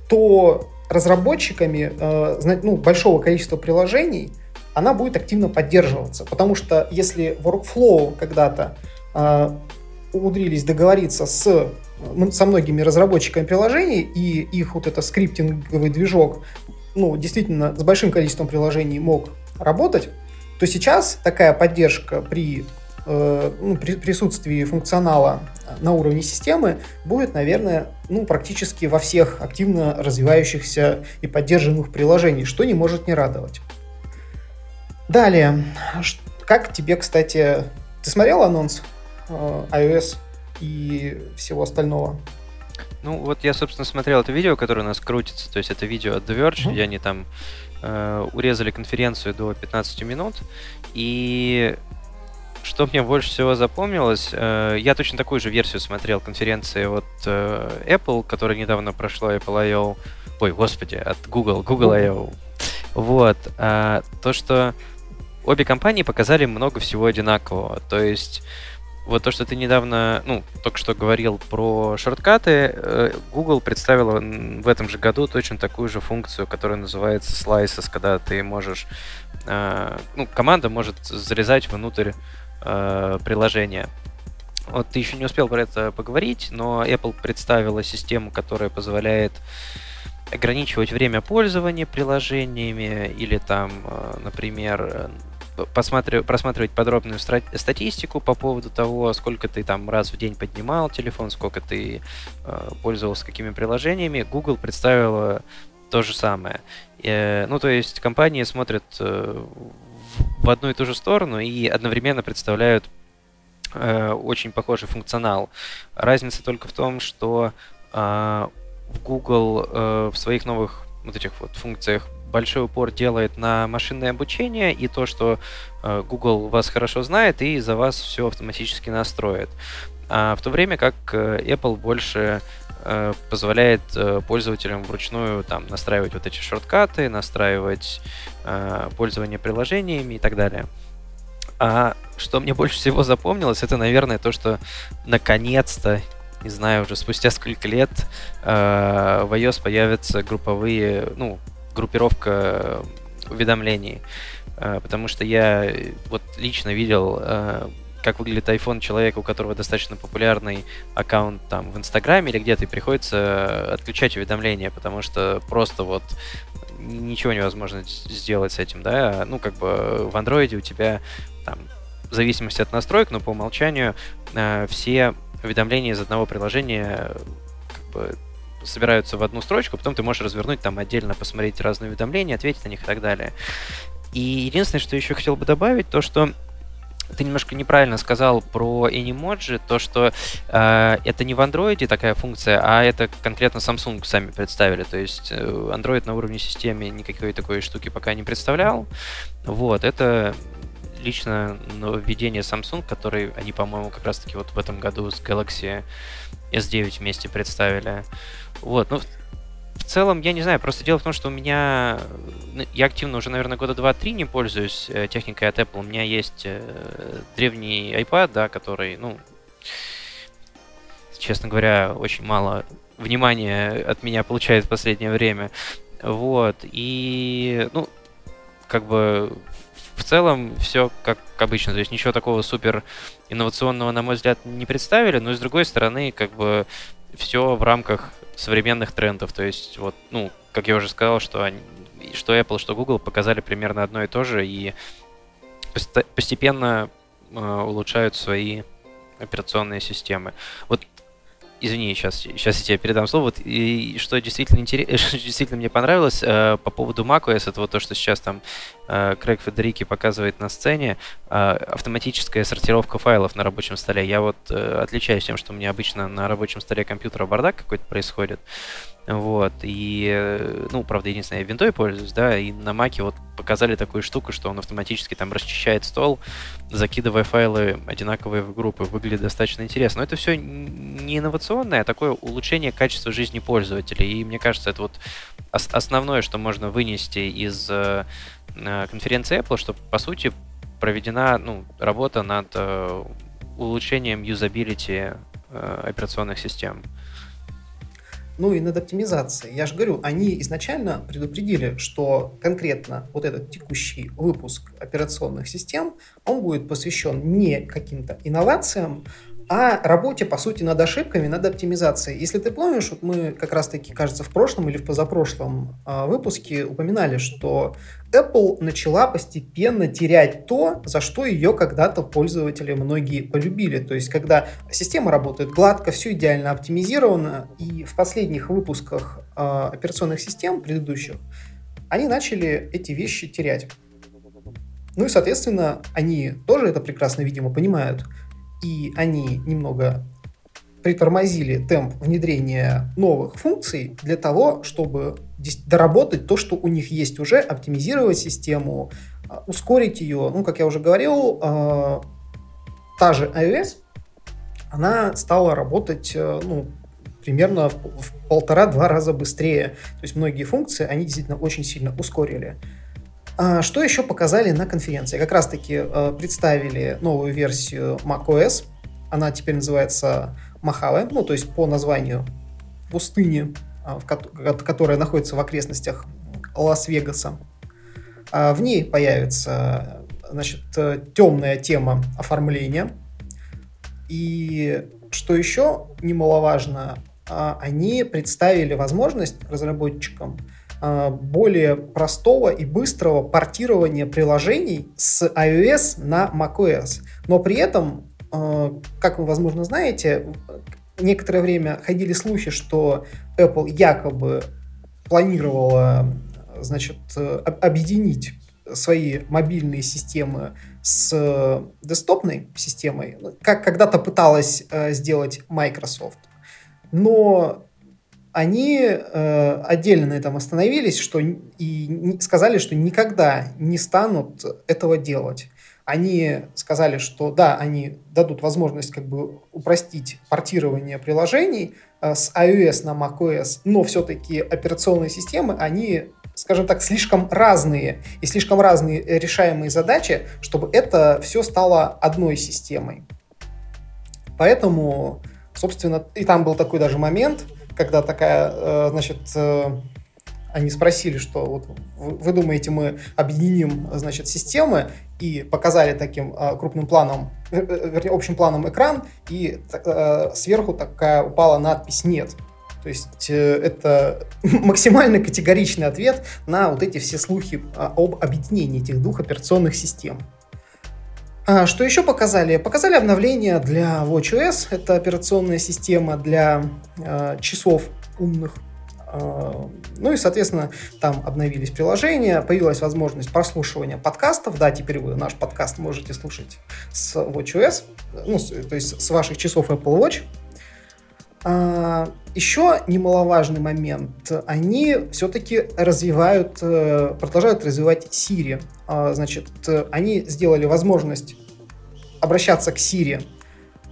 то разработчиками э, ну, большого количества приложений она будет активно поддерживаться. Потому что если Workflow когда-то э, умудрились договориться с, со многими разработчиками приложений, и их вот это скриптинговый движок ну, действительно с большим количеством приложений мог работать, то сейчас такая поддержка при Э, ну, при присутствии функционала на уровне системы будет, наверное, ну, практически во всех активно развивающихся и поддержанных приложениях, что не может не радовать. Далее, как тебе, кстати, ты смотрел анонс э, iOS и всего остального? Ну, вот я, собственно, смотрел это видео, которое у нас крутится, то есть это видео от The Verge, mm-hmm. где они там э, урезали конференцию до 15 минут, и что мне больше всего запомнилось, э, я точно такую же версию смотрел конференции вот э, Apple, которая недавно прошла, Apple I.O. Ой, господи, от Google, Google I.O. Вот. Э, то, что обе компании показали много всего одинакового. То есть вот то, что ты недавно, ну, только что говорил про шорткаты, э, Google представила в этом же году точно такую же функцию, которая называется slices, когда ты можешь, ну, команда может залезать внутрь э, приложения. Вот ты еще не успел про это поговорить, но Apple представила систему, которая позволяет ограничивать время пользования приложениями или там, э, например, э, посмотри, просматривать подробную статистику по поводу того, сколько ты там раз в день поднимал телефон, сколько ты э, пользовался какими приложениями. Google представила то же самое. Э, ну, то есть компании смотрят э, в одну и ту же сторону и одновременно представляют э, очень похожий функционал. Разница только в том, что э, Google э, в своих новых вот этих вот функциях большой упор делает на машинное обучение и то, что э, Google вас хорошо знает и за вас все автоматически настроит. А в то время как э, Apple больше позволяет э, пользователям вручную там настраивать вот эти шорткаты, настраивать э, пользование приложениями и так далее. А что мне больше всего запомнилось, это, наверное, то, что наконец-то, не знаю, уже спустя сколько лет э, в iOS появятся групповые, ну, группировка уведомлений. Э, потому что я вот лично видел э, как выглядит iPhone человека, у которого достаточно популярный аккаунт там в Инстаграме или где-то, и приходится отключать уведомления, потому что просто вот ничего невозможно сделать с этим, да. Ну, как бы в андроиде у тебя там в зависимости от настроек, но по умолчанию э, все уведомления из одного приложения как бы собираются в одну строчку, потом ты можешь развернуть там отдельно, посмотреть разные уведомления, ответить на них и так далее. И единственное, что еще хотел бы добавить, то что ты немножко неправильно сказал про Animoji, то, что э, это не в Android такая функция, а это конкретно Samsung сами представили. То есть э, Android на уровне системы никакой такой штуки пока не представлял. Вот, это лично нововведение Samsung, который они, по-моему, как раз-таки вот в этом году с Galaxy S9 вместе представили. Вот, ну, в целом, я не знаю, просто дело в том, что у меня... Ну, я активно уже, наверное, года 2-3 не пользуюсь э, техникой от Apple. У меня есть э, древний iPad, да, который, ну, честно говоря, очень мало внимания от меня получает в последнее время. Вот. И, ну, как бы в целом все как обычно. То есть ничего такого супер инновационного, на мой взгляд, не представили, но с другой стороны, как бы все в рамках современных трендов. То есть, вот, ну, как я уже сказал, что, они, что Apple, что Google показали примерно одно и то же, и постепенно э, улучшают свои операционные системы. Вот извини, сейчас, сейчас я тебе передам слово. Вот, и что действительно, интерес, *laughs* что действительно мне понравилось э, по поводу macOS, это вот то, что сейчас там Крэг Федерики показывает на сцене, э, автоматическая сортировка файлов на рабочем столе. Я вот э, отличаюсь тем, что у меня обычно на рабочем столе компьютера бардак какой-то происходит. Вот, и, э, ну, правда, единственное, я винтой пользуюсь, да, и на маке вот показали такую штуку, что он автоматически там расчищает стол, закидывая файлы одинаковые в группы. Выглядит достаточно интересно. Но это все не инновационное, а такое улучшение качества жизни пользователей. И мне кажется, это вот основное, что можно вынести из э, э, конференции Apple, что, по сути, проведена ну, работа над улучшением юзабилити операционных систем ну и над оптимизацией. Я же говорю, они изначально предупредили, что конкретно вот этот текущий выпуск операционных систем, он будет посвящен не каким-то инновациям, а работе, по сути, над ошибками, над оптимизацией. Если ты помнишь, вот мы как раз-таки, кажется, в прошлом или в позапрошлом э, выпуске упоминали, что Apple начала постепенно терять то, за что ее когда-то пользователи многие полюбили. То есть, когда система работает гладко, все идеально оптимизировано, и в последних выпусках э, операционных систем предыдущих они начали эти вещи терять. Ну и, соответственно, они тоже это прекрасно, видимо, понимают и они немного притормозили темп внедрения новых функций для того, чтобы доработать то, что у них есть уже, оптимизировать систему, а, ускорить ее. Ну, как я уже говорил, э, та же iOS, она стала работать э, ну, примерно в полтора-два раза быстрее. То есть многие функции они действительно очень сильно ускорили. А что еще показали на конференции? Как раз-таки э, представили новую версию macOS. Она теперь называется Mojave, ну, то есть по названию пустыни, э, ко- которая находится в окрестностях Лас-Вегаса. А в ней появится значит, темная тема оформления. И что еще немаловажно, а, они представили возможность разработчикам а, более простого и быстрого портирования приложений с iOS на macOS. Но при этом, а, как вы, возможно, знаете, некоторое время ходили слухи, что Apple якобы планировала значит, объединить свои мобильные системы с десктопной системой, как когда-то пыталась э, сделать Microsoft. Но они э, отдельно на этом остановились что, и сказали, что никогда не станут этого делать. Они сказали, что да, они дадут возможность как бы упростить портирование приложений э, с iOS на macOS, но все-таки операционные системы они скажем так, слишком разные и слишком разные решаемые задачи, чтобы это все стало одной системой. Поэтому, собственно, и там был такой даже момент, когда такая, э, значит, э, они спросили, что вот вы думаете, мы объединим, значит, системы и показали таким э, крупным планом, вернее, общим планом экран, и сверху такая упала надпись «нет». То есть это *laughs* максимально категоричный ответ на вот эти все слухи об объединении этих двух операционных систем. А, что еще показали? Показали обновление для WatchOS. Это операционная система для э, часов умных. Э, ну и, соответственно, там обновились приложения, появилась возможность прослушивания подкастов. Да, теперь вы наш подкаст можете слушать с WatchOS, ну, с, то есть с ваших часов Apple Watch. А, еще немаловажный момент. Они все-таки развивают, э, продолжают развивать Siri. А, значит, они сделали возможность обращаться к Siri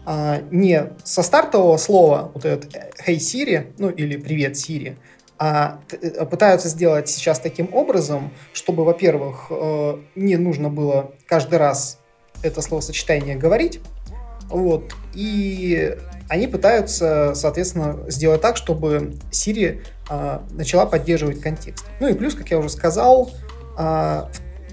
а, не со стартового слова, вот этот «Hey Siri», ну или «Привет Siri», а э, пытаются сделать сейчас таким образом, чтобы, во-первых, э, не нужно было каждый раз это словосочетание говорить, вот, и они пытаются, соответственно, сделать так, чтобы Siri а, начала поддерживать контекст. Ну и плюс, как я уже сказал, а,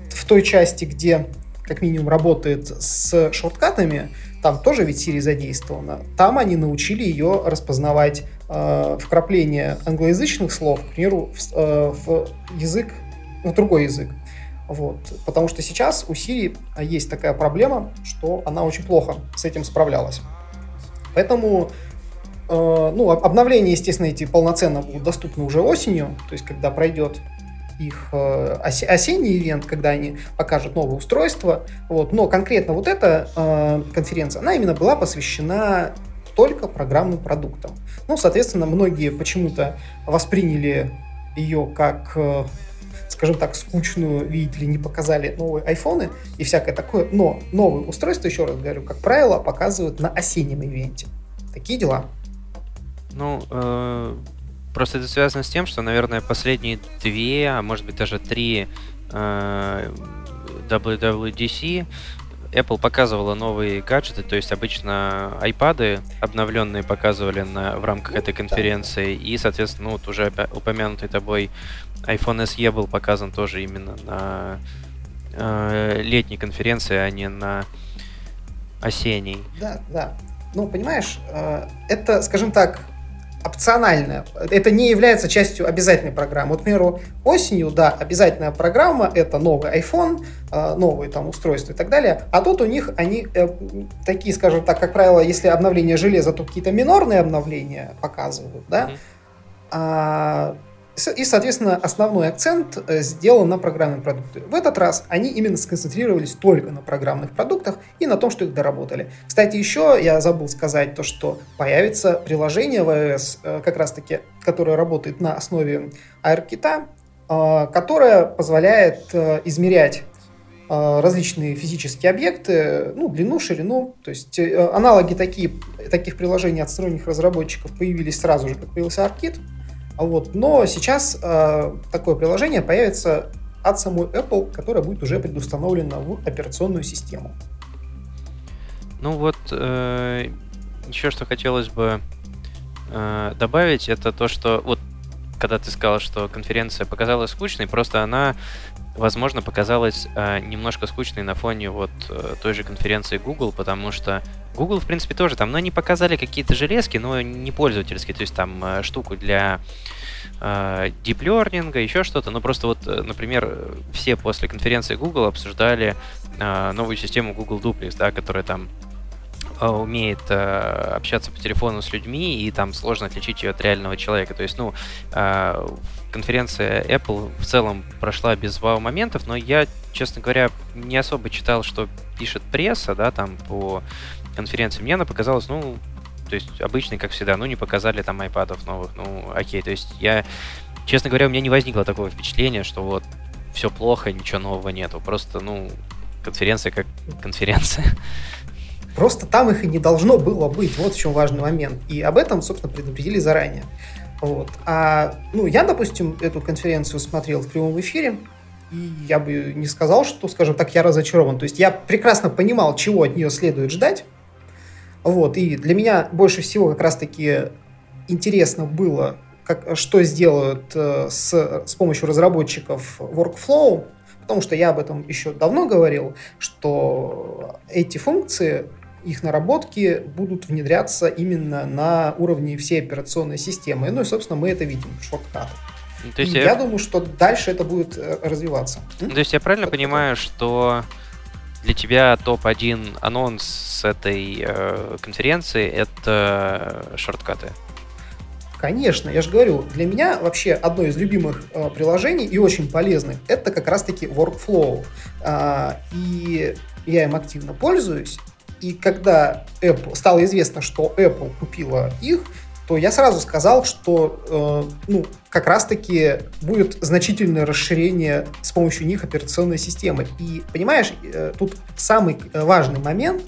в, в той части, где как минимум работает с шорткатами, там тоже ведь Siri задействована. Там они научили ее распознавать э, вкрапление англоязычных слов, к примеру, в, э, в язык, в другой язык. Вот. Потому что сейчас у Siri есть такая проблема, что она очень плохо с этим справлялась. Поэтому э, ну, обновления, естественно, эти полноценно будут доступны уже осенью, то есть когда пройдет их э, осенний ивент, когда они покажут новое устройство. Вот. Но конкретно вот эта э, конференция, она именно была посвящена только программным продуктам. Ну, соответственно, многие почему-то восприняли ее как э, скажем так, скучную, видите ли, не показали новые айфоны и всякое такое. Но новые устройства, еще раз говорю, как правило, показывают на осеннем ивенте. Такие дела. Ну, э, просто это связано с тем, что, наверное, последние две, а может быть даже три э, WWDC Apple показывала новые гаджеты, то есть обычно iPad обновленные показывали на, в рамках этой конференции, и, соответственно, ну, вот уже упомянутый тобой iPhone SE был показан тоже именно на э, летней конференции, а не на осенней. Да, да. Ну, понимаешь, э, это, скажем так, опциональная. Это не является частью обязательной программы. Вот, к примеру, осенью, да, обязательная программа — это новый iPhone, э, новые там устройства и так далее. А тут у них они э, такие, скажем так, как правило, если обновление железа, то какие-то минорные обновления показывают, да. Mm-hmm. А и, соответственно, основной акцент э, сделан на программные продукты. В этот раз они именно сконцентрировались только на программных продуктах и на том, что их доработали. Кстати, еще я забыл сказать то, что появится приложение в iOS, э, как раз-таки, которое работает на основе ARKit, э, которое позволяет измерять различные физические объекты, ну, длину, ширину. То есть аналоги такие, таких приложений от сторонних разработчиков появились сразу же, как появился ARKit. Вот. Но сейчас э, такое приложение появится от самой Apple, которое будет уже предустановлено в операционную систему. Ну вот, э, еще что хотелось бы э, добавить, это то, что вот когда ты сказал, что конференция показалась скучной, просто она, возможно, показалась э, немножко скучной на фоне вот э, той же конференции Google, потому что Google, в принципе, тоже там, но они показали какие-то железки, но не пользовательские, то есть там э, штуку для э, deep learning, еще что-то. Ну, просто вот, э, например, все после конференции Google обсуждали э, новую систему Google Duplex, да, которая там умеет э, общаться по телефону с людьми, и там сложно отличить ее от реального человека. То есть, ну, э, конференция Apple в целом прошла без вау-моментов, но я, честно говоря, не особо читал, что пишет пресса, да, там по конференции. Мне она показалась, ну, то есть обычный, как всегда, ну, не показали там айпадов новых, ну, окей. То есть я, честно говоря, у меня не возникло такого впечатления, что вот все плохо, ничего нового нету. Просто, ну, конференция как конференция. Просто там их и не должно было быть. Вот в чем важный момент. И об этом, собственно, предупредили заранее. Вот. А, ну, я, допустим, эту конференцию смотрел в прямом эфире, и я бы не сказал, что, скажем так, я разочарован. То есть я прекрасно понимал, чего от нее следует ждать. Вот. И для меня больше всего как раз-таки интересно было, как, что сделают э, с, с помощью разработчиков workflow, потому что я об этом еще давно говорил, что эти функции, их наработки будут внедряться именно на уровне всей операционной системы. Ну и, собственно, мы это видим в шорткатах. Ну, то есть я... я думаю, что дальше это будет э, развиваться. То есть я правильно это понимаю, это? что для тебя топ-1 анонс с этой э, конференции это шорткаты? Конечно, я же говорю, для меня вообще одно из любимых э, приложений и очень полезных это как раз-таки Workflow. Э, и я им активно пользуюсь. И когда Apple стало известно, что Apple купила их, то я сразу сказал, что э, ну, как раз-таки будет значительное расширение с помощью них операционной системы. И понимаешь, э, тут самый э, важный момент,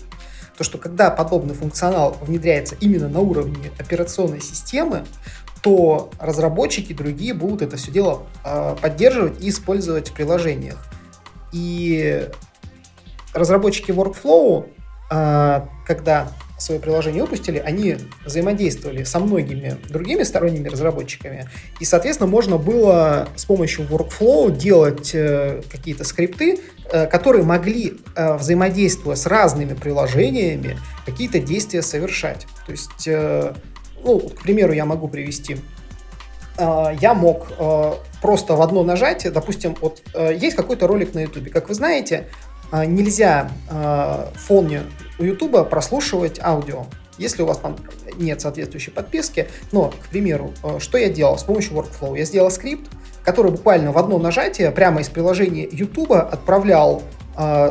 то что когда подобный функционал внедряется именно на уровне операционной системы, то разработчики другие будут это все дело э, поддерживать и использовать в приложениях. И разработчики Workflow, когда свое приложение выпустили, они взаимодействовали со многими другими сторонними разработчиками, и, соответственно, можно было с помощью workflow делать э, какие-то скрипты, э, которые могли, э, взаимодействуя с разными приложениями, какие-то действия совершать. То есть, э, ну, к примеру, я могу привести. Э, я мог э, просто в одно нажатие, допустим, вот э, есть какой-то ролик на YouTube, как вы знаете, нельзя в фоне у YouTube прослушивать аудио, если у вас там нет соответствующей подписки. Но, к примеру, э, что я делал с помощью Workflow? Я сделал скрипт, который буквально в одно нажатие прямо из приложения YouTube отправлял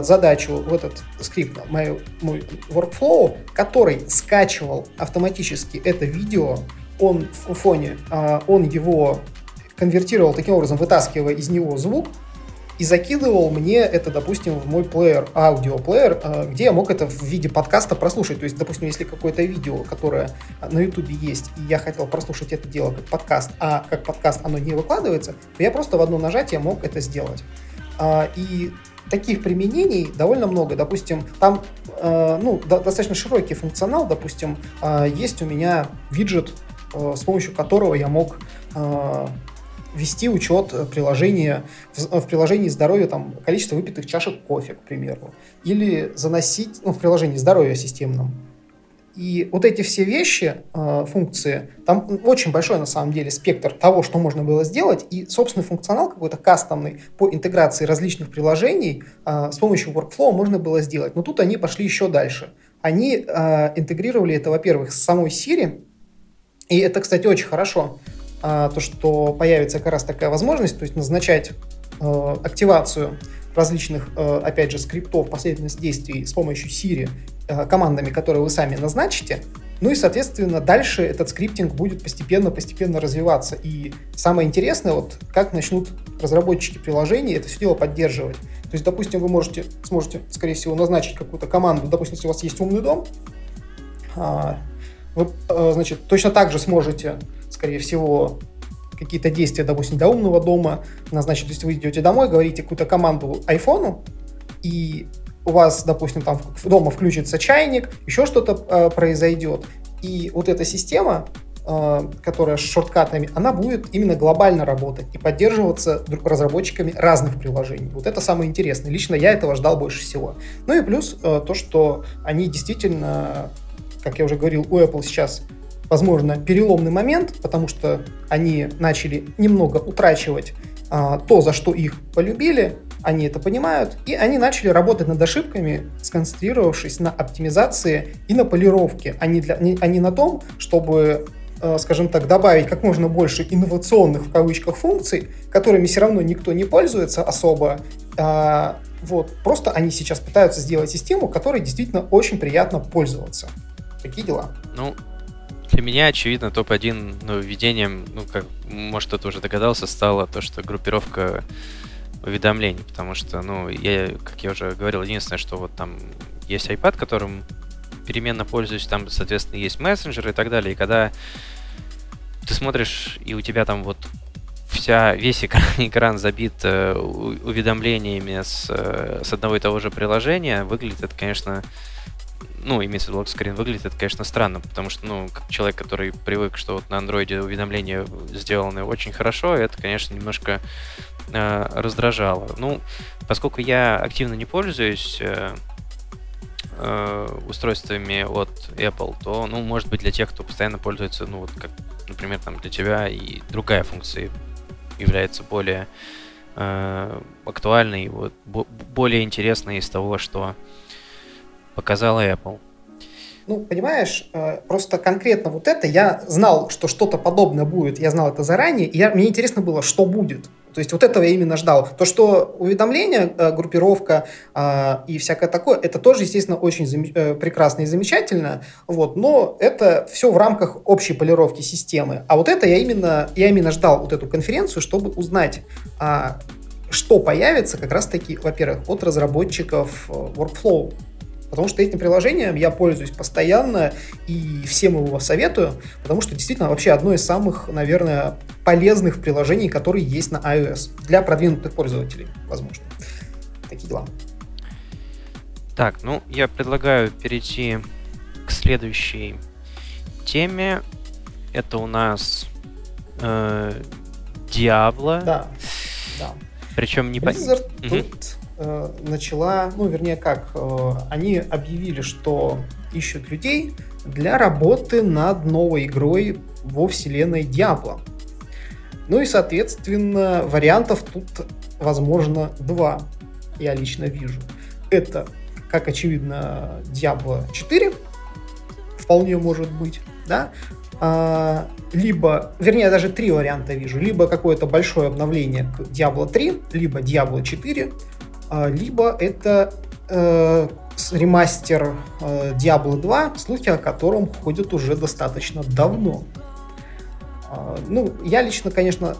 задачу в этот скрипт, мой, мой Workflow, который скачивал автоматически это видео, он в фоне, он его конвертировал таким образом, вытаскивая из него звук, и закидывал мне это, допустим, в мой плеер, аудиоплеер, э, где я мог это в виде подкаста прослушать. То есть, допустим, если какое-то видео, которое на YouTube есть, и я хотел прослушать это дело как подкаст, а как подкаст оно не выкладывается, то я просто в одно нажатие мог это сделать. А, и таких применений довольно много. Допустим, там э, ну, достаточно широкий функционал. Допустим, есть у меня виджет, с помощью которого я мог вести учет э, приложения, в, в приложении здоровья там, количество выпитых чашек кофе, к примеру, или заносить ну, в приложении здоровья системном. И вот эти все вещи, э, функции, там очень большой на самом деле спектр того, что можно было сделать, и собственный функционал какой-то кастомный по интеграции различных приложений э, с помощью workflow можно было сделать. Но тут они пошли еще дальше. Они э, интегрировали это, во-первых, с самой Siri, и это, кстати, очень хорошо, а, то, что появится как раз такая возможность, то есть назначать э, активацию различных, э, опять же, скриптов, последовательность действий с помощью Siri э, командами, которые вы сами назначите. Ну и, соответственно, дальше этот скриптинг будет постепенно-постепенно развиваться. И самое интересное, вот как начнут разработчики приложений это все дело поддерживать. То есть, допустим, вы можете, сможете, скорее всего, назначить какую-то команду, допустим, если у вас есть умный дом, а, вы, значит, точно так же сможете скорее всего, какие-то действия, допустим, для умного дома назначить. То есть вы идете домой, говорите какую-то команду айфону, и у вас, допустим, там дома включится чайник, еще что-то э, произойдет. И вот эта система, э, которая с шорткатами, она будет именно глобально работать и поддерживаться разработчиками разных приложений. Вот это самое интересное. Лично я этого ждал больше всего. Ну и плюс э, то, что они действительно, как я уже говорил, у Apple сейчас возможно, переломный момент, потому что они начали немного утрачивать а, то, за что их полюбили, они это понимают, и они начали работать над ошибками, сконцентрировавшись на оптимизации и на полировке, а не, для, не, а не на том, чтобы э, скажем так, добавить как можно больше инновационных в кавычках функций, которыми все равно никто не пользуется особо. А, вот, просто они сейчас пытаются сделать систему, которой действительно очень приятно пользоваться. Такие дела. Ну, для меня, очевидно, топ-1 нововведением, ну, как, может, кто-то уже догадался, стало то, что группировка уведомлений, потому что, ну, я, как я уже говорил, единственное, что вот там есть iPad, которым переменно пользуюсь, там, соответственно, есть мессенджеры и так далее, и когда ты смотришь, и у тебя там вот вся, весь экран, *laughs* экран забит э, уведомлениями с, э, с одного и того же приложения, выглядит это, конечно, ну, имеется в виду локскрин, выглядит это, конечно, странно, потому что, ну, как человек, который привык, что вот на андроиде уведомления сделаны очень хорошо, это, конечно, немножко э, раздражало. Ну, поскольку я активно не пользуюсь э, э, устройствами от Apple, то, ну, может быть, для тех, кто постоянно пользуется, ну, вот как, например, там для тебя и другая функция является более э, актуальной, вот, более интересной из того, что показала Apple. Ну, понимаешь, э, просто конкретно вот это я знал, что что-то подобное будет, я знал это заранее, и я, мне интересно было, что будет. То есть вот этого я именно ждал. То, что уведомления, э, группировка э, и всякое такое, это тоже, естественно, очень зам... э, прекрасно и замечательно, вот, но это все в рамках общей полировки системы. А вот это я именно, я именно ждал вот эту конференцию, чтобы узнать, э, что появится как раз-таки, во-первых, от разработчиков Workflow, Потому что этим приложением я пользуюсь постоянно и всем его советую, потому что действительно вообще одно из самых, наверное, полезных приложений, которые есть на iOS для продвинутых пользователей, возможно. Такие дела. Так, ну я предлагаю перейти к следующей теме. Это у нас э, Diablo. Да, да. Причем не Blizzard по... тут э, начала, ну, вернее, как, э, они объявили, что ищут людей для работы над новой игрой во вселенной Диабло. Ну и, соответственно, вариантов тут, возможно, два, я лично вижу. Это, как очевидно, Diablo 4, вполне может быть, да, а, либо, вернее, даже три варианта вижу, либо какое-то большое обновление к Diablo 3, либо Diablo 4, а, либо это э, ремастер э, Diablo 2, слухи о котором ходят уже достаточно давно. Э, ну, я лично, конечно,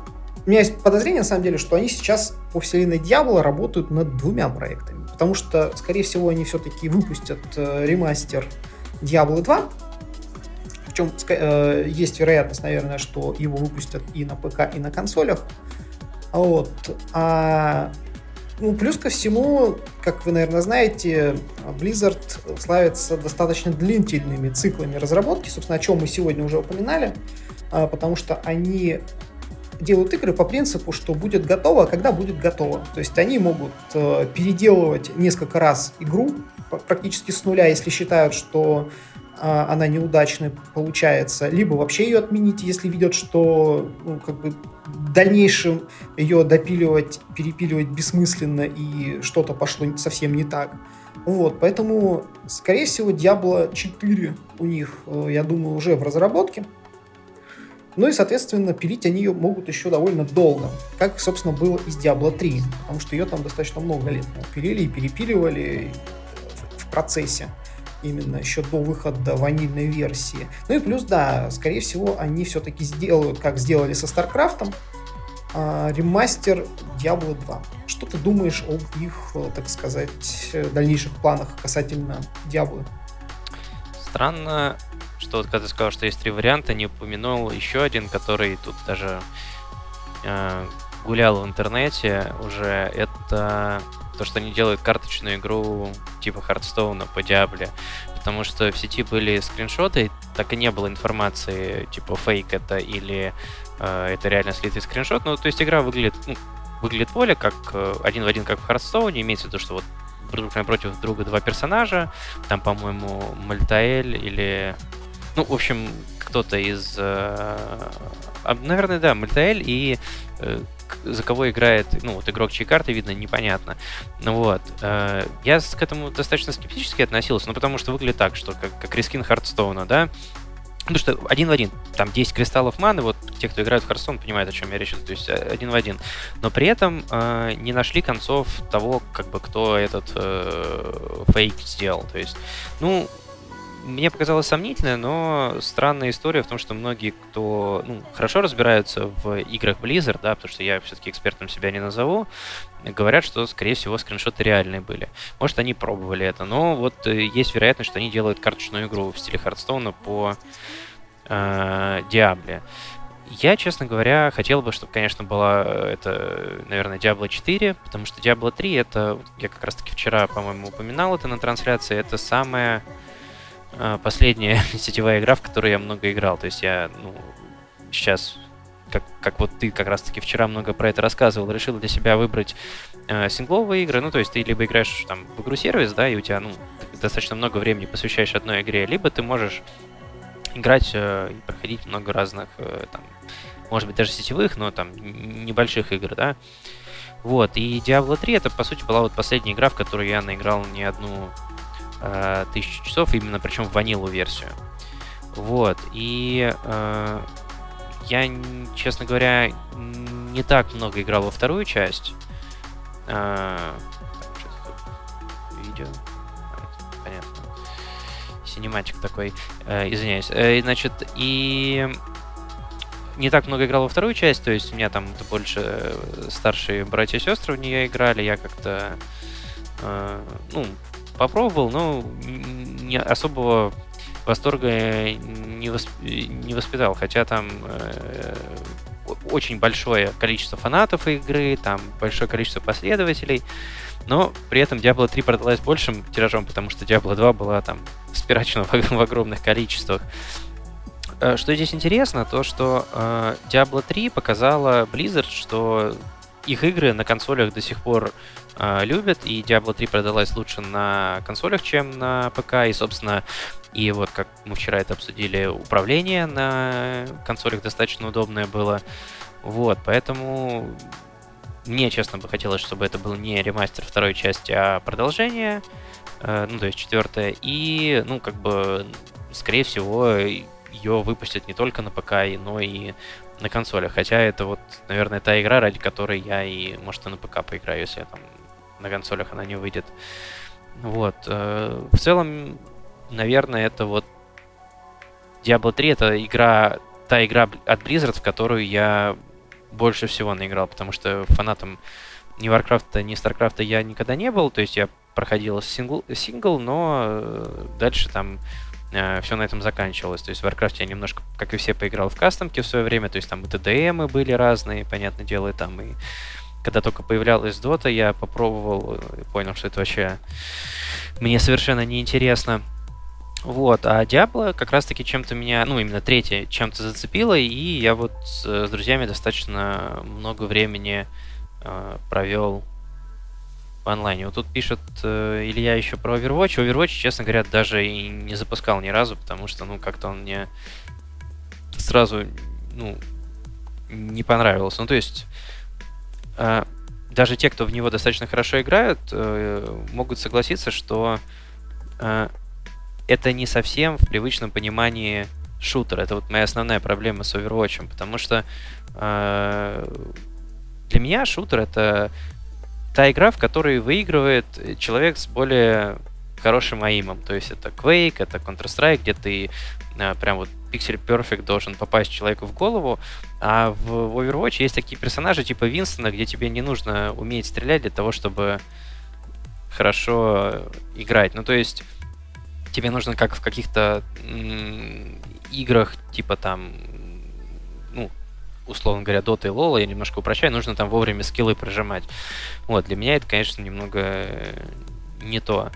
у меня есть подозрение, на самом деле, что они сейчас по вселенной Diablo работают над двумя проектами. Потому что, скорее всего, они все-таки выпустят э, ремастер Diablo 2. Причем э, есть вероятность, наверное, что его выпустят и на ПК, и на консолях. Вот. А ну, плюс ко всему, как вы, наверное, знаете, Blizzard славится достаточно длительными циклами разработки, собственно, о чем мы сегодня уже упоминали, а, потому что они делают игры по принципу, что будет готово, а когда будет готово. То есть они могут э, переделывать несколько раз игру практически с нуля, если считают, что а, она неудачной получается, либо вообще ее отменить, если видят, что ну, как бы дальнейшем ее допиливать, перепиливать бессмысленно и что-то пошло совсем не так. Вот, поэтому, скорее всего, Diablo 4 у них, э, я думаю, уже в разработке. Ну и, соответственно, пилить они ее могут еще довольно долго, как, собственно, было из Diablo 3, потому что ее там достаточно много лет пилили и перепиливали в процессе именно еще до выхода ванильной версии. Ну и плюс, да, скорее всего, они все-таки сделают, как сделали со StarCraft, а, ремастер Diablo 2. Что ты думаешь об их, так сказать, дальнейших планах касательно Diablo? Странно, что вот когда ты сказал, что есть три варианта, не упомянул еще один, который тут даже э, гулял в интернете уже. Это то, что они делают карточную игру типа Hearthstone а по Диабле. Потому что в сети были скриншоты, так и не было информации, типа фейк это или э, это реально слитый скриншот. Ну, то есть игра выглядит, ну, выглядит поле как э, один в один, как в Hearthstone е. Имеется в виду, что вот друг напротив друга два персонажа. Там, по-моему, Мальтаэль или... Ну, в общем, кто-то из... Э, наверное, да, Мальтаэль и э, за кого играет, ну, вот игрок, чьи карты видно, непонятно. Ну вот. Э, я к этому достаточно скептически относился, ну, потому что выглядит так, что как, как рискин Хардстоуна, да, ну что один в один, там 10 кристаллов маны, вот те, кто играет в Харстон, понимают, о чем я речь, то есть э, один в один. Но при этом э, не нашли концов того, как бы кто этот э, фейк сделал. То есть, ну, мне показалось сомнительно, но странная история в том, что многие, кто ну, хорошо разбираются в играх Blizzard, да, потому что я все-таки экспертом себя не назову, говорят, что, скорее всего, скриншоты реальные были. Может, они пробовали это, но вот э, есть вероятность, что они делают карточную игру в стиле Хардстоуна по э, я, честно говоря, хотел бы, чтобы, конечно, была э, это, наверное, Diablo 4, потому что Diablo 3 это, я как раз-таки вчера, по-моему, упоминал это на трансляции, это самая последняя *laughs* сетевая игра, в которую я много играл. То есть я, ну, сейчас, как, как вот ты как раз-таки вчера много про это рассказывал, решил для себя выбрать э, сингловые игры. Ну, то есть ты либо играешь там в игру-сервис, да, и у тебя, ну, достаточно много времени посвящаешь одной игре, либо ты можешь играть э, и проходить много разных, э, там, может быть, даже сетевых, но там небольших игр, да. Вот, и Diablo 3 это, по сути, была вот последняя игра, в которую я наиграл не одну э, тысячу часов, именно причем в ванилу версию. Вот, и э, я, честно говоря, не так много играл во вторую часть. Э, видео синематик такой, э, извиняюсь. Э, значит, и не так много играл во вторую часть, то есть у меня там больше э, старшие братья и сестры в нее играли, я как-то, э, ну, попробовал, но не особого восторга не, восп... не воспитал, хотя там э, очень большое количество фанатов игры, там большое количество последователей, но при этом Diablo 3 продалась большим тиражом, потому что Diablo 2 была там спирачена в, в огромных количествах. Э, что здесь интересно, то что э, Diablo 3 показала Blizzard, что их игры на консолях до сих пор э, любят, и Diablo 3 продалась лучше на консолях, чем на ПК, и, собственно, и вот как мы вчера это обсудили, управление на консолях достаточно удобное было. Вот, поэтому мне, честно, бы хотелось, чтобы это был не ремастер второй части, а продолжение, э, ну, то есть четвертое. И, ну, как бы, скорее всего, ее выпустят не только на ПК, но и на консолях. Хотя это вот, наверное, та игра, ради которой я и, может, и на ПК поиграю, если там на консолях она не выйдет. Вот. Э, в целом, наверное, это вот Diablo 3 это игра, та игра от Blizzard, в которую я больше всего наиграл, потому что фанатом ни Warcraft, ни StarCraft я никогда не был, то есть я проходил сингл, сингл но э, дальше там э, все на этом заканчивалось. То есть в Warcraft я немножко, как и все, поиграл в кастомки в свое время, то есть там и TDM были разные, понятное дело, и там и когда только появлялась Dota, я попробовал и понял, что это вообще мне совершенно неинтересно. Вот, а Diablo как раз-таки чем-то меня, ну, именно третья, чем-то зацепила, и я вот с, с друзьями достаточно много времени э, провел в онлайне. Вот тут пишет э, Илья еще про Overwatch. Overwatch, честно говоря, даже и не запускал ни разу, потому что, ну, как-то он мне сразу, ну, не понравился. Ну, то есть, э, даже те, кто в него достаточно хорошо играют, э, могут согласиться, что э, это не совсем в привычном понимании шутер. Это вот моя основная проблема с Overwatch, потому что э, для меня шутер это та игра, в которой выигрывает человек с более хорошим аимом. То есть это Quake, это Counter-Strike, где ты э, прям вот Pixel Perfect должен попасть человеку в голову. А в, Overwatch есть такие персонажи типа Винстона, где тебе не нужно уметь стрелять для того, чтобы хорошо играть. Ну, то есть тебе нужно как в каких-то играх, типа там, условно говоря, Dota и LoL, я немножко упрощаю, нужно там вовремя скиллы прожимать. Вот, для меня это, конечно, немного э, не то.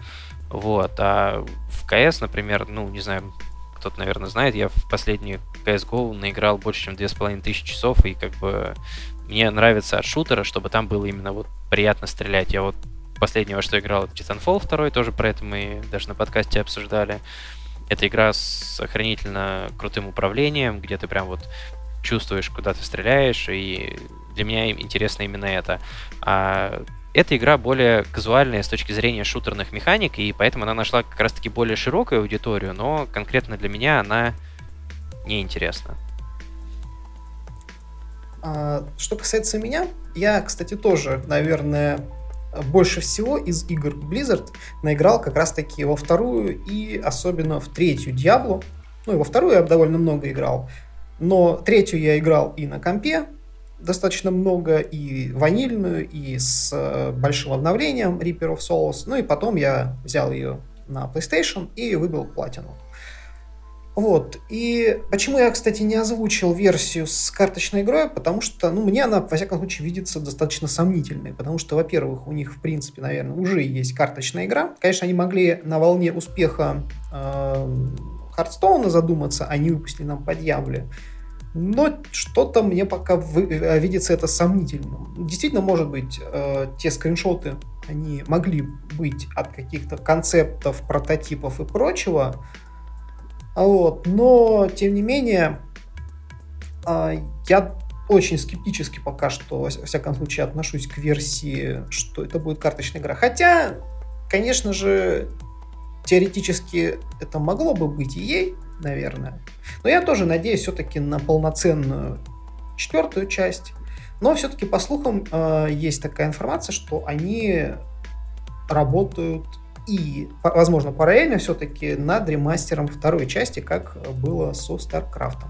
Вот, а в CS, например, ну, не знаю, кто-то, наверное, знает, я в последний CSGO наиграл больше, чем 2500 часов, и как бы мне нравится от шутера, чтобы там было именно вот приятно стрелять. Я вот последнего, что играл, Titanfall 2, тоже про это мы даже на подкасте обсуждали. Это игра с охранительно крутым управлением, где ты прям вот чувствуешь, куда ты стреляешь, и для меня интересно именно это. А эта игра более казуальная с точки зрения шутерных механик, и поэтому она нашла как раз-таки более широкую аудиторию, но конкретно для меня она неинтересна. А, что касается меня, я, кстати, тоже, наверное, больше всего из игр Blizzard наиграл как раз-таки во вторую и особенно в третью Diablo. Ну и во вторую я довольно много играл. Но третью я играл и на компе, достаточно много, и ванильную, и с э, большим обновлением Reaper of Souls. Ну и потом я взял ее на PlayStation и выбил платину. Вот. И почему я, кстати, не озвучил версию с карточной игрой? Потому что, ну, мне она, во всяком случае, видится достаточно сомнительной. Потому что, во-первых, у них, в принципе, наверное, уже есть карточная игра. Конечно, они могли на волне успеха Хардстоуна задуматься, а не выпустили нам по Дьяволе. Но что-то мне пока вы, э, видится это сомнительным. Действительно, может быть, э, те скриншоты, они могли быть от каких-то концептов, прототипов и прочего, вот. Но, тем не менее, а, я очень скептически пока что, во всяком случае, отношусь к версии, что это будет карточная игра. Хотя, конечно же, теоретически это могло бы быть и ей, наверное. Но я тоже надеюсь все-таки на полноценную четвертую часть. Но все-таки, по слухам, а, есть такая информация, что они работают и, возможно, параллельно все-таки над ремастером второй части, как было со StarCraft.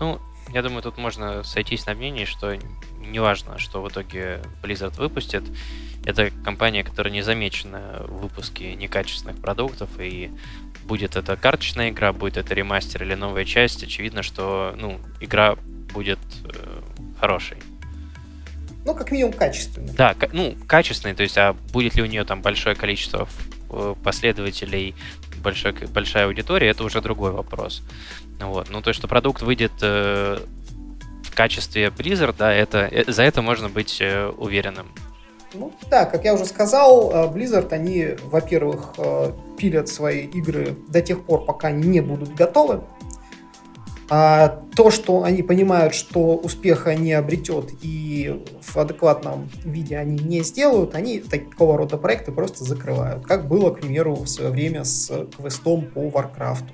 Ну, я думаю, тут можно сойтись на мнении, что неважно, что в итоге Blizzard выпустит, это компания, которая не замечена в выпуске некачественных продуктов, и будет это карточная игра, будет это ремастер или новая часть, очевидно, что ну, игра будет э, хорошей. Ну, как минимум, качественной. Да, ну, качественной, то есть, а будет ли у нее там большое количество Э, последователей, большая, большая аудитория, это уже другой вопрос. Вот. Ну, то, что продукт выйдет э, в качестве Blizzard, да, это, э, за это можно быть э, уверенным. Ну, да, как я уже сказал, э, Blizzard, они, во-первых, пилят свои игры до тех пор, пока они не будут готовы. А то, что они понимают, что успеха не обретет и в адекватном виде они не сделают, они такого рода проекты просто закрывают. Как было, к примеру, в свое время с квестом по Warcraft.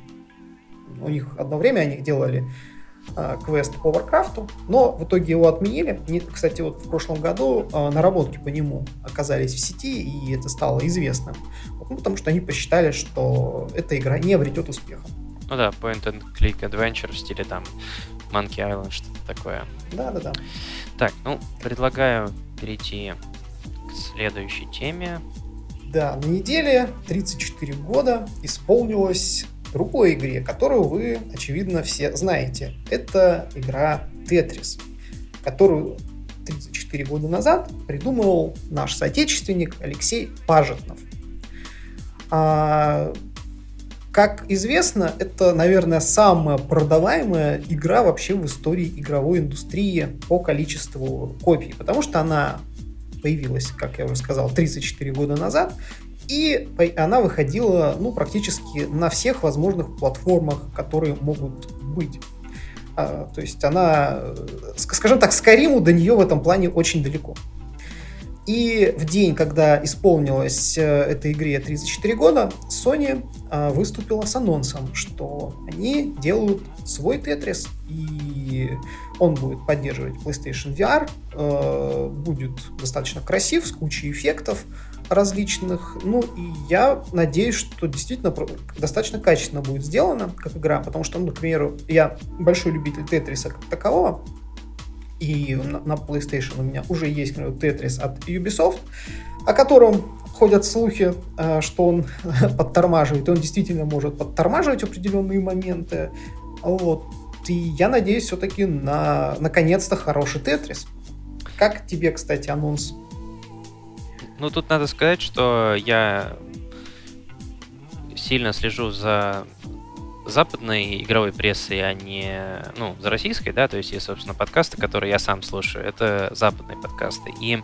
У них одно время они делали квест по Warcraft, но в итоге его отменили. Кстати, вот в прошлом году а, наработки по нему оказались в сети, и это стало известным. Ну, потому что они посчитали, что эта игра не обретет успеха. Ну да, point and click adventure в стиле там Monkey Island, что-то такое. Да-да-да. Так, ну, предлагаю перейти к следующей теме. Да, на неделе 34 года исполнилось другой игре, которую вы, очевидно, все знаете. Это игра Tetris, которую 34 года назад придумал наш соотечественник Алексей Пажетнов. А, как известно, это, наверное, самая продаваемая игра вообще в истории игровой индустрии по количеству копий, потому что она появилась, как я уже сказал, 34 года назад, и она выходила ну, практически на всех возможных платформах, которые могут быть. А, то есть она, скажем так, Скариму до нее в этом плане очень далеко. И в день, когда исполнилось э, этой игре 34 года, Sony э, выступила с анонсом, что они делают свой Tetris, и он будет поддерживать PlayStation VR, э, будет достаточно красив, с кучей эффектов различных. Ну, и я надеюсь, что действительно достаточно качественно будет сделано, как игра, потому что, ну, к примеру, я большой любитель Тетриса как такового, и на, на PlayStation у меня уже есть, например, Tetris от Ubisoft, о котором ходят слухи, э, что он *laughs* подтормаживает, и он действительно может подтормаживать определенные моменты. Вот. И я надеюсь все-таки на, наконец-то, хороший Тетрис. Как тебе, кстати, анонс? Ну, тут надо сказать, что я сильно слежу за западной игровой прессы, а не, ну, за российской, да, то есть есть, собственно, подкасты, которые я сам слушаю, это западные подкасты. И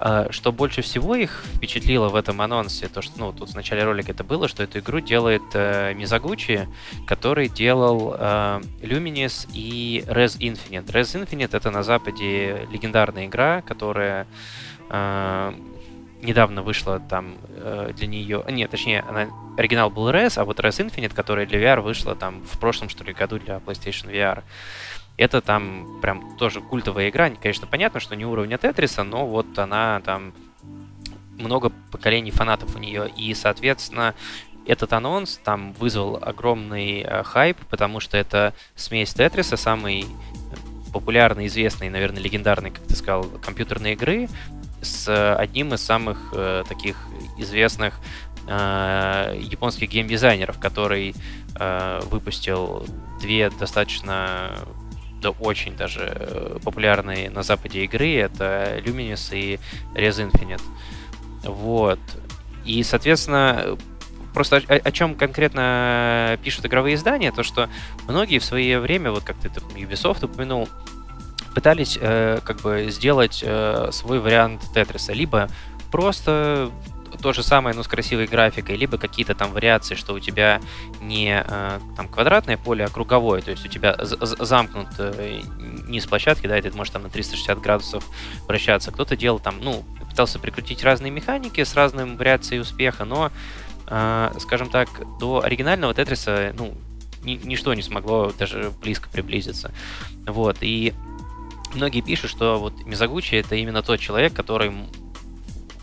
э, что больше всего их впечатлило в этом анонсе, то, что, ну, тут в начале ролика это было, что эту игру делает э, Мизагучи, который делал э, Luminis и Res Infinite. Res Infinite это на Западе легендарная игра, которая э, недавно вышла там э, для нее... Нет, точнее, она, оригинал был Res, а вот Res Infinite, которая для VR вышла там в прошлом, что ли, году для PlayStation VR. Это там прям тоже культовая игра. Конечно, понятно, что не уровня Тетриса, но вот она там много поколений фанатов у нее. И, соответственно, этот анонс там вызвал огромный э, хайп, потому что это смесь Тетриса, самый популярный, известный, наверное, легендарный, как ты сказал, компьютерной игры, с одним из самых э, таких известных э, японских геймдизайнеров, который э, выпустил две достаточно да очень даже э, популярные на Западе игры. Это Luminous и Res Infinite. Вот. И, соответственно, просто о, о чем конкретно пишут игровые издания, то что многие в свое время, вот как ты Ubisoft упомянул, пытались э, как бы сделать э, свой вариант Тетриса, либо просто то же самое, но с красивой графикой, либо какие-то там вариации, что у тебя не э, там квадратное поле, а круговое, то есть у тебя замкнут э, низ площадки, да, и ты можешь там на 360 градусов вращаться. Кто-то делал там, ну, пытался прикрутить разные механики с разным вариацией успеха, но, э, скажем так, до оригинального Тетриса, ну, ни, ничто не смогло даже близко приблизиться. Вот, и многие пишут, что вот Мизагучи это именно тот человек, который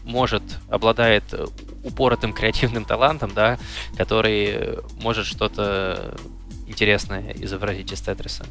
может, обладает э, упоротым креативным талантом, да, который может что-то интересное изобразить из Тетриса.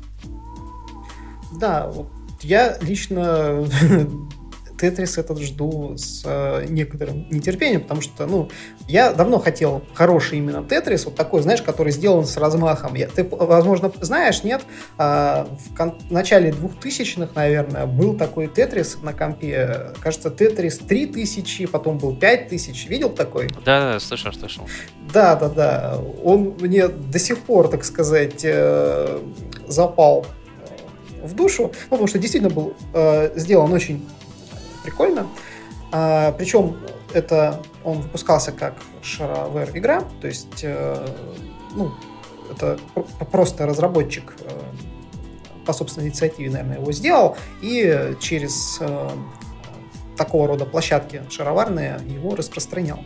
Да, я лично *laughs* Тетрис этот жду с э, некоторым нетерпением, потому что, ну, я давно хотел хороший именно Тетрис, вот такой, знаешь, который сделан с размахом. Я, ты, возможно, знаешь, нет, э, в кон- начале 2000-х, наверное, был такой Тетрис на компе, кажется, Тетрис 3000, потом был 5000. Видел такой? Да, да, слышал, слышал. Да, да, да. Он мне до сих пор, так сказать, э, запал э, в душу, ну, потому что действительно был э, сделан очень прикольно. А, причем это он выпускался как шаровер игра, то есть э, ну, это просто разработчик э, по собственной инициативе, наверное, его сделал, и через э, такого рода площадки шароварные его распространял.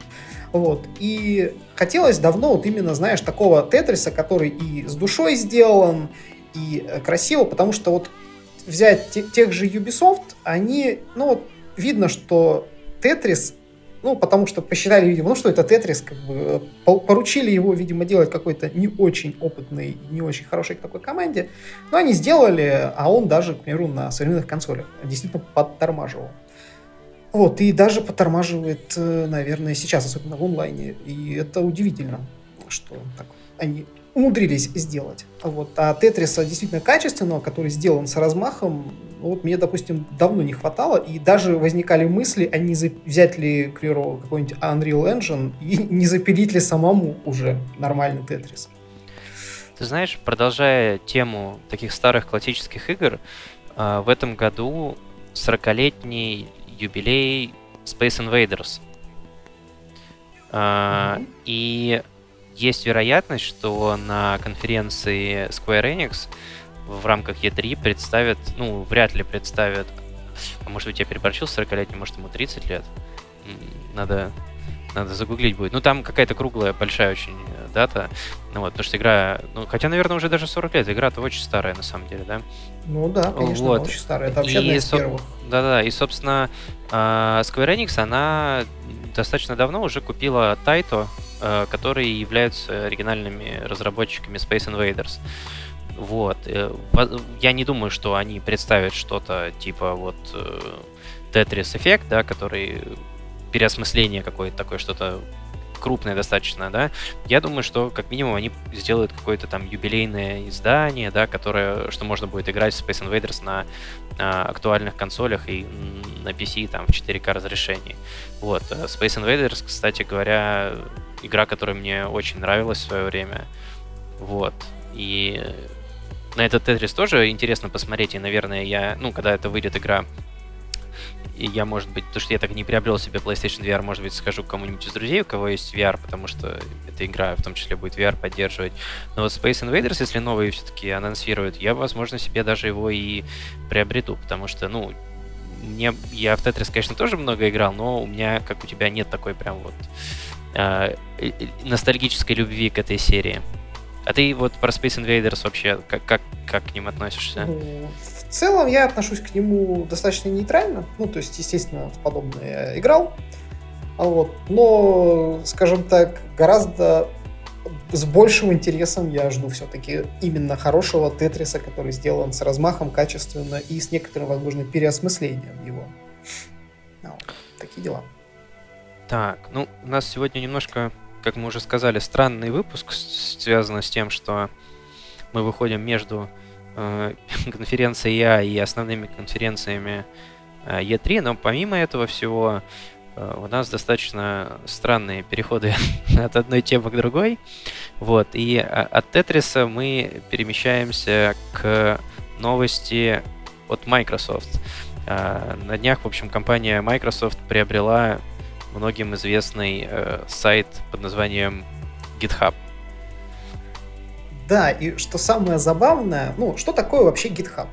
Вот. И хотелось давно вот именно, знаешь, такого тетриса, который и с душой сделан, и красиво, потому что вот взять тех же Ubisoft, они, ну вот видно, что Тетрис, ну, потому что посчитали, видимо, ну, что это Тетрис, как бы, поручили его, видимо, делать какой-то не очень опытной, не очень хорошей такой команде, но они сделали, а он даже, к примеру, на современных консолях действительно подтормаживал. Вот, и даже подтормаживает, э, наверное, сейчас, особенно в онлайне, и это удивительно, что так они умудрились сделать. Вот. А Тетриса действительно качественного, который сделан с размахом, вот мне, допустим, давно не хватало, и даже возникали мысли, а не взять ли, к примеру, какой-нибудь Unreal Engine и не запилить ли самому уже нормальный Тетрис. Ты знаешь, продолжая тему таких старых классических игр, а, в этом году 40-летний юбилей Space Invaders. Mm-hmm. И есть вероятность, что на конференции Square Enix в рамках E3 представят, ну, вряд ли представят, а может быть я переборчил 40-летний, может ему 30 лет. Надо, надо загуглить будет. Ну, там какая-то круглая, большая очень э, дата. Ну, вот, потому что игра, ну, хотя, наверное, уже даже 40 лет. Игра-то очень старая, на самом деле, да? Ну да, конечно, вот. очень старая. Это вообще и, одна из первых. Да-да, и, собственно, а, Square Enix, она достаточно давно уже купила Taito, Э, которые являются оригинальными разработчиками Space Invaders. Вот. Э, я не думаю, что они представят что-то типа вот э, Tetris Effect, да, который переосмысление какое-то такое, что-то крупное достаточно, да, я думаю, что как минимум они сделают какое-то там юбилейное издание, да, которое, что можно будет играть в Space Invaders на, на актуальных консолях и на PC там в 4К разрешении. Вот. Space Invaders, кстати говоря, игра, которая мне очень нравилась в свое время. Вот. И на этот Тетрис тоже интересно посмотреть, и, наверное, я, ну, когда это выйдет игра, и я, может быть, то, что я так не приобрел себе PlayStation VR, может быть, скажу кому-нибудь из друзей, у кого есть VR, потому что эта игра в том числе будет VR поддерживать. Но вот Space Invaders, если новые все-таки анонсируют, я, возможно, себе даже его и приобрету, потому что, ну, мне, я в Tetris, конечно, тоже много играл, но у меня, как у тебя, нет такой прям вот э, ностальгической любви к этой серии. А ты вот про Space Invaders вообще как, как, как к ним относишься? В целом я отношусь к нему достаточно нейтрально. Ну, то есть, естественно, в подобное я играл. Вот. Но, скажем так, гораздо с большим интересом я жду все-таки именно хорошего Тетриса, который сделан с размахом, качественно и с некоторым, возможно, переосмыслением его. Ну, такие дела. Так, ну, у нас сегодня немножко, как мы уже сказали, странный выпуск, связанный с тем, что мы выходим между *laughs* конференцией Я и основными конференциями э, E3, но помимо этого всего э, у нас достаточно странные переходы *laughs* от одной темы к другой. Вот, и а, от Тетриса мы перемещаемся к новости от Microsoft. Э, на днях, в общем, компания Microsoft приобрела многим известный э, сайт под названием GitHub. Да, и что самое забавное, ну, что такое вообще GitHub?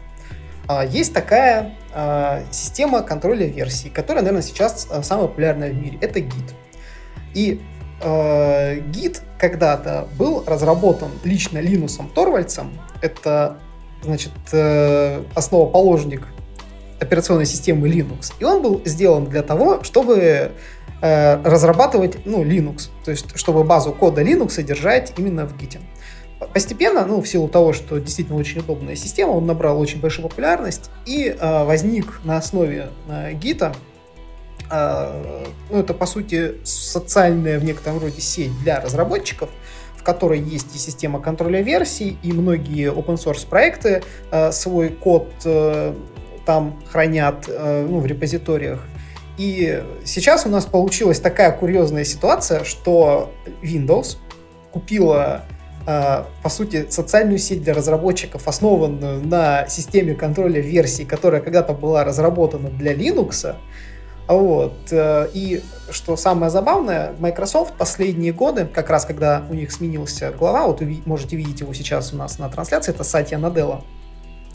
А, есть такая а, система контроля версий, которая, наверное, сейчас а, самая популярная в мире. Это Git. И Git когда-то был разработан лично Линусом Торвальдсом. Это, значит, э, основоположник операционной системы Linux. И он был сделан для того, чтобы Э, разрабатывать ну, Linux, то есть чтобы базу кода Linux держать именно в Git. Постепенно, ну, в силу того, что действительно очень удобная система, он набрал очень большую популярность и э, возник на основе э, Git. Э, ну, это, по сути, социальная в некотором роде сеть для разработчиков, в которой есть и система контроля версий, и многие open source проекты э, свой код э, там хранят э, ну, в репозиториях. И сейчас у нас получилась такая курьезная ситуация, что Windows купила, по сути, социальную сеть для разработчиков, основанную на системе контроля версий, которая когда-то была разработана для Linux. Вот. Э, и что самое забавное, Microsoft последние годы, как раз когда у них сменился глава, вот вы можете видеть его сейчас у нас на трансляции, это Сатья Наделла,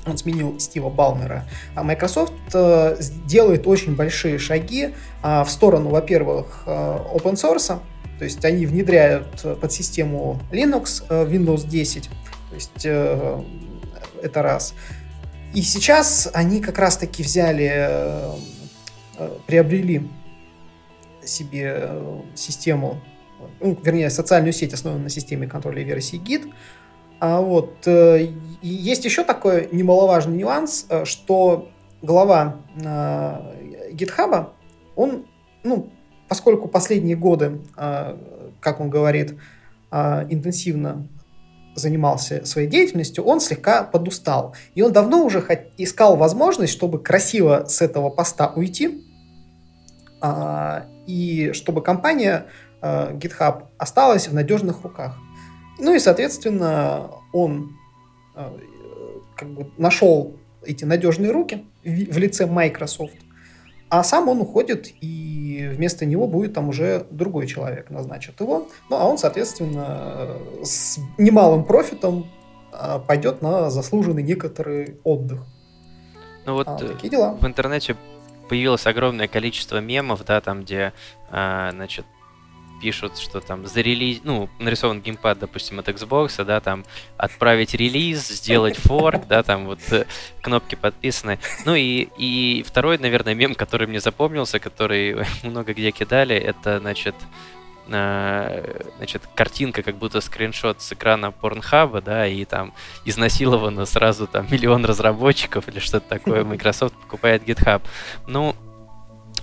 он сменил Стива Балмера. А Microsoft э, делает очень большие шаги э, в сторону, во-первых, э, open source, то есть они внедряют под систему Linux Windows 10, то есть это раз. И сейчас они как раз-таки взяли, приобрели себе систему, ну, вернее, социальную сеть, основанную на системе контроля версии Git, а вот э, есть еще такой немаловажный нюанс, э, что глава э, GitHub, он, ну, поскольку последние годы, э, как он говорит, э, интенсивно занимался своей деятельностью, он слегка подустал. И он давно уже искал возможность, чтобы красиво с этого поста уйти, э, и чтобы компания GitHub осталась в надежных руках. Ну и, соответственно, он как бы нашел эти надежные руки в лице Microsoft, а сам он уходит, и вместо него будет там уже другой человек, назначит его. Ну, а он, соответственно, с немалым профитом э, пойдет на заслуженный некоторый отдых. Ну вот а, такие дела. в интернете появилось огромное количество мемов, да, там, где, а, значит, пишут, что там за релиз, ну, нарисован геймпад, допустим, от Xbox, да, там отправить релиз, сделать форк, да, там вот э, кнопки подписаны. Ну и, и второй, наверное, мем, который мне запомнился, который *laughs* много где кидали, это, значит, э, значит, картинка, как будто скриншот с экрана Порнхаба, да, и там изнасиловано сразу там *laughs* миллион разработчиков или что-то такое, *laughs* Microsoft покупает GitHub. Ну,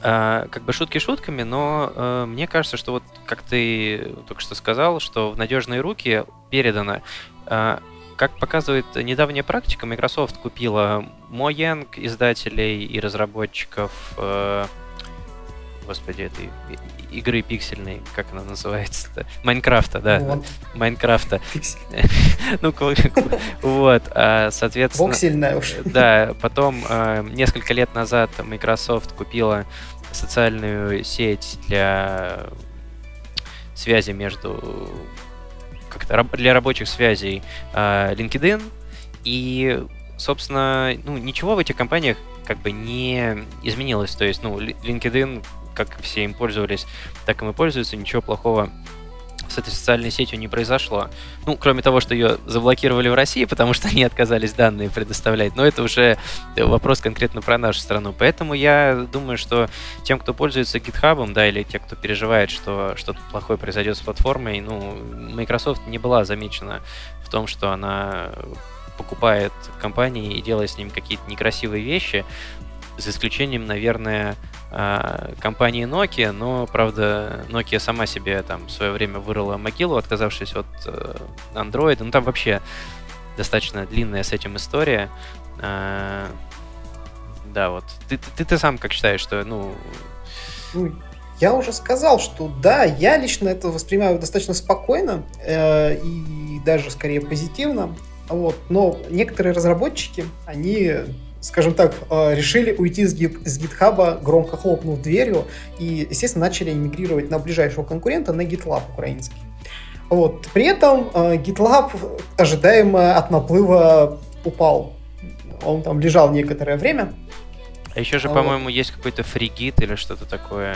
как бы шутки шутками, но э, мне кажется, что вот как ты только что сказал, что в надежные руки передано. Э, как показывает недавняя практика, Microsoft купила Mojang издателей и разработчиков, э, господи, этой игры пиксельной, как она называется-то? Майнкрафта, да. Вот. Майнкрафта. *laughs* Ну, вот, а, соответственно... Воксельная уж. Да, потом несколько лет назад Microsoft купила социальную сеть для связи между как-то для рабочих связей э, LinkedIn. И, собственно, ну, ничего в этих компаниях как бы не изменилось. То есть, ну, LinkedIn, как все им пользовались, так и мы пользуются, ничего плохого с этой социальной сетью не произошло. Ну, кроме того, что ее заблокировали в России, потому что *laughs* они отказались данные предоставлять. Но это уже вопрос конкретно про нашу страну. Поэтому я думаю, что тем, кто пользуется GitHub, да, или те, кто переживает, что что-то плохое произойдет с платформой, ну, Microsoft не была замечена в том, что она покупает компании и делает с ними какие-то некрасивые вещи, за исключением, наверное, э, компании Nokia, но, правда, Nokia сама себе там в свое время вырыла могилу, отказавшись от э, Android. Ну, там вообще достаточно длинная с этим история. Э, да, вот. Ты, ты, ты сам как считаешь, что, ну... ну я уже сказал, что да, я лично это воспринимаю достаточно спокойно э, и даже скорее позитивно. Вот. Но некоторые разработчики, они, скажем так, э, решили уйти с, гит, с GitHub, громко хлопнув дверью, и, естественно, начали эмигрировать на ближайшего конкурента, на GitLab украинский. Вот. При этом э, GitLab ожидаемо от наплыва упал. Он там лежал некоторое время. А еще же, а по-моему, есть какой-то фригит или что-то такое.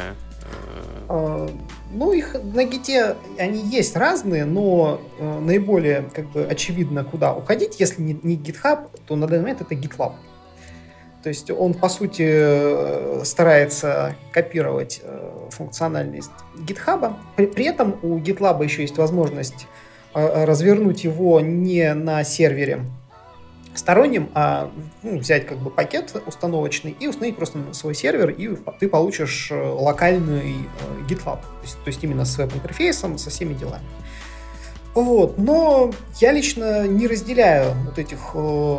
А, ну, их на гите они есть разные, но э, наиболее как бы очевидно, куда уходить. Если не, не GitHub, то на данный момент это GitLab. То есть он, по сути, э, старается копировать э, функциональность GitHub. При, этом у GitLab еще есть возможность развернуть его не на сервере сторонним, а ну, взять как бы пакет установочный и установить просто на свой сервер, и ты получишь э, локальный э, GitLab, то есть, то есть именно с веб-интерфейсом, со всеми делами. Вот, но я лично не разделяю вот этих, э,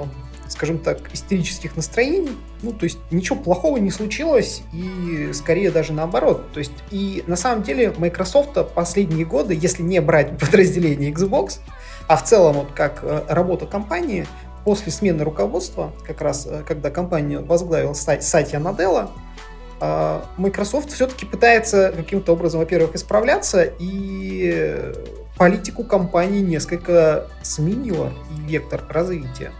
скажем так, истерических настроений. Ну, то есть ничего плохого не случилось, и скорее даже наоборот. То есть, и на самом деле Microsoft последние годы, если не брать *laughs* подразделение Xbox, а в целом вот как работа компании, после смены руководства, как раз э, когда компанию возглавил Сатья Наделла, э, Microsoft все-таки пытается каким-то образом, во-первых, исправляться, и политику компании несколько сменила и вектор развития.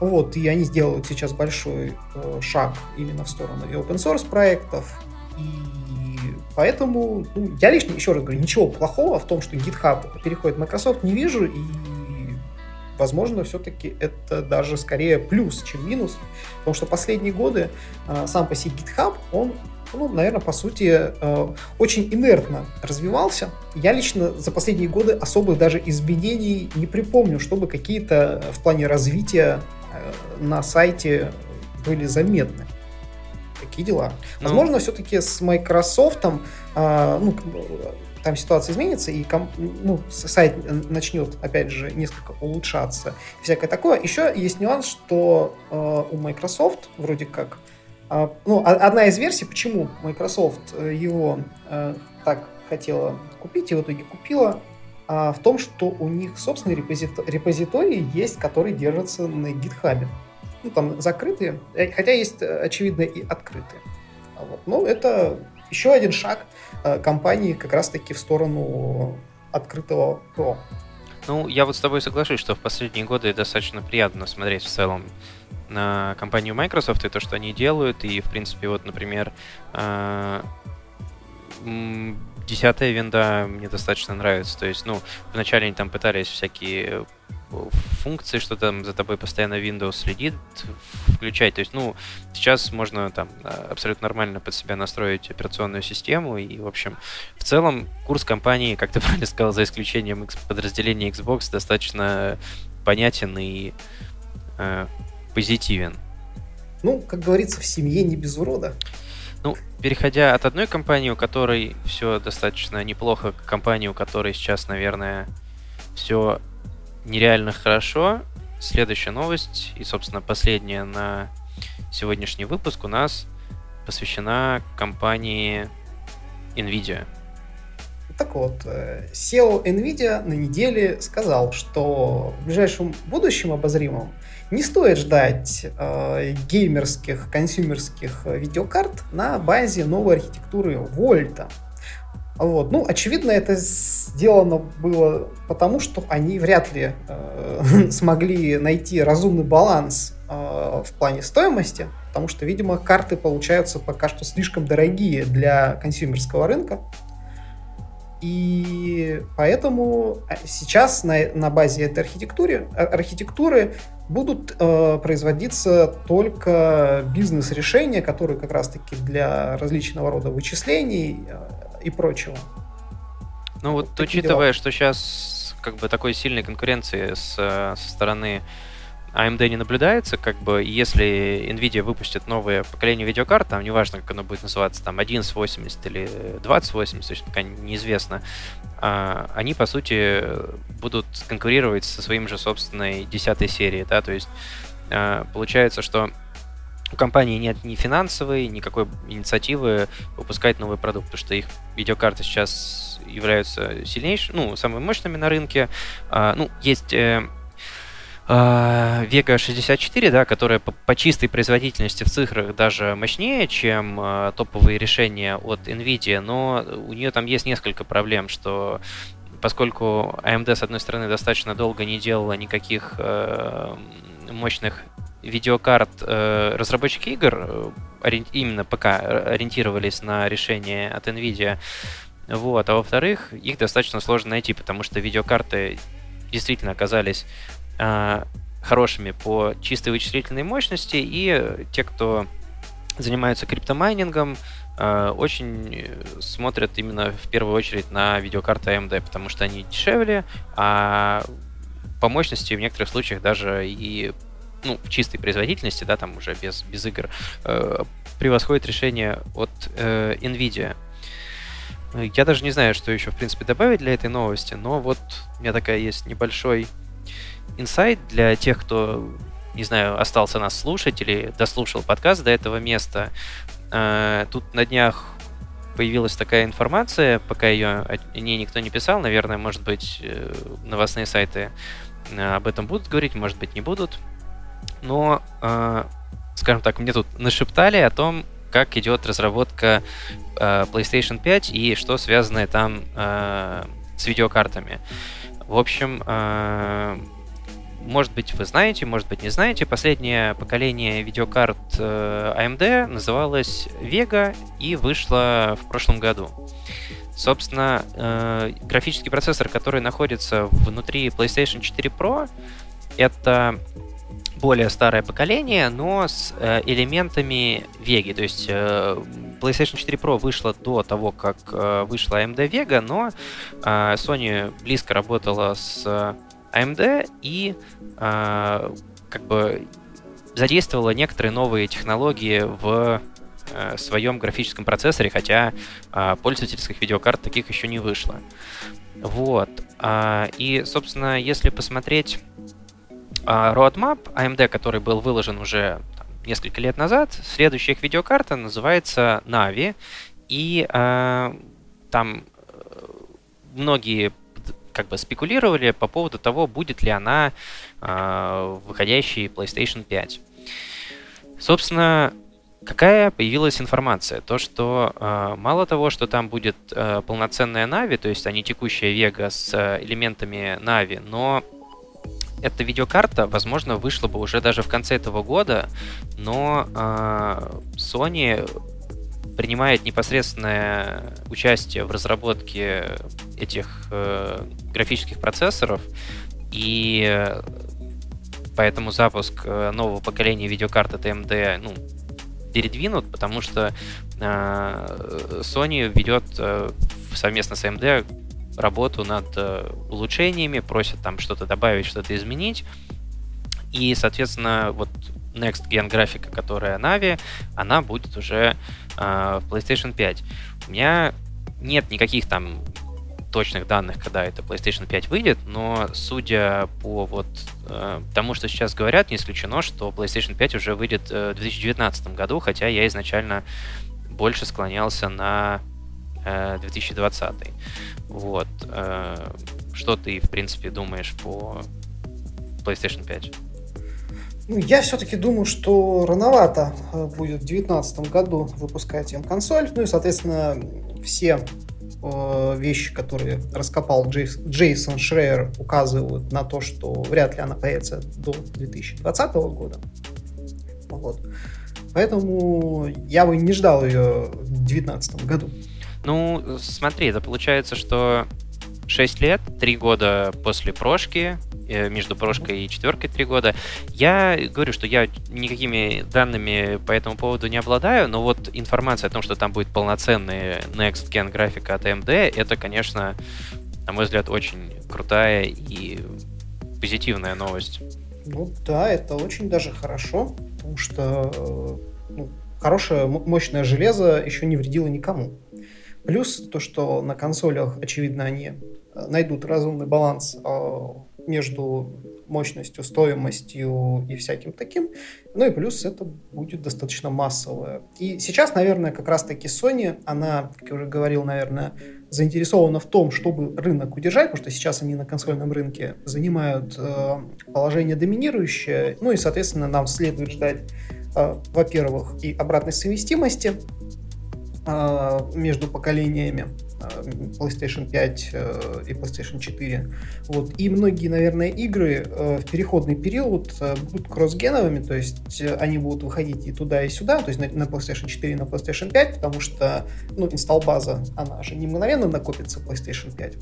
Вот, и они сделают сейчас большой э, шаг именно в сторону и open source проектов, и поэтому ну, я лично, еще раз говорю, ничего плохого в том, что GitHub переходит в Microsoft, не вижу, и возможно, все-таки это даже скорее плюс, чем минус, потому что последние годы э, сам по себе GitHub, он ну, наверное, по сути, э, очень инертно развивался. Я лично за последние годы особых даже изменений не припомню, чтобы какие-то в плане развития на сайте были заметны. Такие дела. Ну, Возможно, все-таки с Microsoft, э, ну, там ситуация изменится, и ну, сайт начнет, опять же, несколько улучшаться, всякое такое. Еще есть нюанс, что э, у Microsoft вроде как, э, ну, одна из версий, почему Microsoft э, его э, так хотела купить и в итоге купила, э, в том, что у них собственный репозито- репозиторий есть, который держится на GitHub. Ну, там закрытые, э, хотя есть, э, очевидно, и открытые. Вот. Ну, это еще один шаг э, компании как раз-таки в сторону открытого ПО. Ну, я вот с тобой соглашусь, что в последние годы достаточно приятно смотреть в целом на компанию Microsoft и то, что они делают. И, в принципе, вот, например, десятая винда мне достаточно нравится. То есть, ну, вначале они там пытались всякие функции, что там за тобой постоянно Windows следит, включать. То есть, ну, сейчас можно там а, абсолютно нормально под себя настроить операционную систему. И, в общем, в целом курс компании, как ты *laughs* правильно сказал, за исключением подразделения Xbox, достаточно понятен и э, позитивен. Ну, как говорится, в семье не без урода. Ну, переходя от одной компании, у которой все достаточно неплохо, к компании, у которой сейчас, наверное, все нереально хорошо. Следующая новость и, собственно, последняя на сегодняшний выпуск у нас посвящена компании NVIDIA. Так вот, э, SEO NVIDIA на неделе сказал, что в ближайшем будущем обозримом не стоит ждать э, геймерских, консюмерских видеокарт на базе новой архитектуры Вольта. Вот. Ну, очевидно, это сделано было потому, что они вряд ли э, *laughs* смогли найти разумный баланс э, в плане стоимости, потому что, видимо, карты получаются пока что слишком дорогие для консюмерского рынка. И поэтому э, сейчас на, на базе этой архитектуры, э, архитектуры будут э, производиться только бизнес-решения, которые как раз-таки для различного рода вычислений э, и прочего. Ну вот, вот учитывая, дела. что сейчас как бы такой сильной конкуренции с, со стороны AMD не наблюдается, как бы, если Nvidia выпустит новое поколение видеокарт, там неважно, как оно будет называться, там 1180 или 2080, то есть пока неизвестно, а, они, по сути, будут конкурировать со своим же собственной десятой серией, да, то есть а, получается, что у компании нет ни финансовой, никакой инициативы выпускать новый продукт, потому что их видеокарты сейчас являются сильнейшими, ну, самыми мощными на рынке. А, ну, есть э, а, Vega 64, да, которая по, по чистой производительности в цифрах даже мощнее, чем э, топовые решения от NVIDIA, но у нее там есть несколько проблем, что поскольку AMD, с одной стороны, достаточно долго не делала никаких э, мощных видеокарт, э, разработчики игр э, именно пока ориентировались на решения от NVIDIA, вот, а во-вторых, их достаточно сложно найти, потому что видеокарты действительно оказались э, хорошими по чистой вычислительной мощности, и те, кто занимаются криптомайнингом, э, очень смотрят именно в первую очередь на видеокарты AMD, потому что они дешевле, а по мощности в некоторых случаях даже и ну, в чистой производительности, да, там уже без, без игр, э, превосходит решение от э, NVIDIA. Я даже не знаю, что еще, в принципе, добавить для этой новости, но вот у меня такая есть небольшой инсайт для тех, кто, не знаю, остался нас слушать или дослушал подкаст до этого места. Э, тут на днях появилась такая информация, пока ее о ней никто не писал, наверное, может быть, э, новостные сайты э, об этом будут говорить, может быть, не будут. Но, скажем так, мне тут нашептали о том, как идет разработка PlayStation 5 и что связанное там с видеокартами. В общем, может быть, вы знаете, может быть, не знаете, последнее поколение видеокарт э, AMD называлось Vega и вышло в прошлом году. Собственно, э, графический процессор, который находится внутри PlayStation 4 Pro, это более старое поколение, но с э, элементами Vega. То есть э, PlayStation 4 Pro вышла до того, как э, вышла AMD Vega, но э, Sony близко работала с AMD и э, как бы задействовала некоторые новые технологии в э, своем графическом процессоре, хотя э, пользовательских видеокарт таких еще не вышло. Вот. Э, и, собственно, если посмотреть э, roadmap AMD, который был выложен уже там, несколько лет назад, следующая их видеокарта называется Navi, и э, там многие как бы спекулировали по поводу того, будет ли она э, выходящей PlayStation 5. Собственно, какая появилась информация? То, что э, мало того, что там будет э, полноценная Navi, то есть а текущая Vega с э, элементами Navi, но эта видеокарта, возможно, вышла бы уже даже в конце этого года, но э, Sony принимает непосредственное участие в разработке этих э, графических процессоров, и поэтому запуск э, нового поколения видеокарты AMD ну, передвинут, потому что э, Sony ведет э, совместно с AMD работу над э, улучшениями, просят там что-то добавить, что-то изменить. И, соответственно, вот Next Gen графика, которая Navi, она будет уже э, в PlayStation 5. У меня нет никаких там точных данных, когда это PlayStation 5 выйдет, но судя по вот э, тому, что сейчас говорят, не исключено, что PlayStation 5 уже выйдет э, в 2019 году, хотя я изначально больше склонялся на э, 2020. Вот. Э, что ты, в принципе, думаешь по PlayStation 5? Ну, я все-таки думаю, что рановато э, будет в 2019 году выпускать им консоль. Ну и, соответственно, все э, вещи, которые раскопал Джейс, Джейсон Шрейер, указывают на то, что вряд ли она появится до 2020 года. Вот. Поэтому я бы не ждал ее в 2019 году. Ну, смотри, это получается, что 6 лет, 3 года после прошки, между прошкой и четверкой три года. Я говорю, что я никакими данными по этому поводу не обладаю, но вот информация о том, что там будет полноценный Next Gen графика от AMD, это, конечно, на мой взгляд, очень крутая и позитивная новость. Ну да, это очень даже хорошо, потому что э, ну, хорошее, мощное железо еще не вредило никому. Плюс то, что на консолях, очевидно, они э, найдут разумный баланс э, между мощностью, стоимостью и всяким таким. Ну и плюс это будет достаточно массовое. И сейчас, наверное, как раз-таки Sony, она, как я уже говорил, наверное, заинтересована в том, чтобы рынок удержать, потому что сейчас они на консольном рынке занимают э, положение доминирующее. Ну и, соответственно, нам следует ждать, э, во-первых, и обратной совместимости э, между поколениями PlayStation 5 э, и PlayStation 4. Вот. И многие, наверное, игры э, в переходный период будут кроссгеновыми, то есть они будут выходить и туда, и сюда, то есть на, PlayStation 4 и на PlayStation 5, потому что ну, инсталл-база, она же не мгновенно накопится PlayStation 5.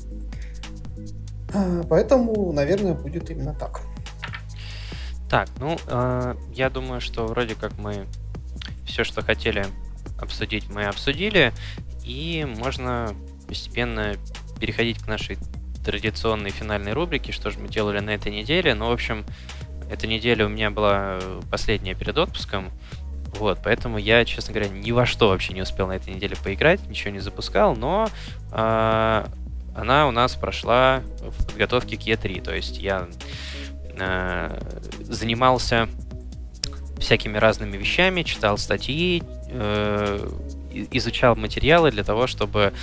Поэтому, наверное, будет именно так. Так, ну, э, я думаю, что вроде как мы все, что хотели обсудить, мы обсудили. И можно постепенно переходить к нашей традиционной финальной рубрике, что же мы делали на этой неделе. Ну, в общем, эта неделя у меня была последняя перед отпуском. Вот, поэтому я, честно говоря, ни во что вообще не успел на этой неделе поиграть, ничего не запускал, но э, она у нас прошла в подготовке к E3. То есть я э, занимался всякими разными вещами, читал статьи, э, изучал материалы для того, чтобы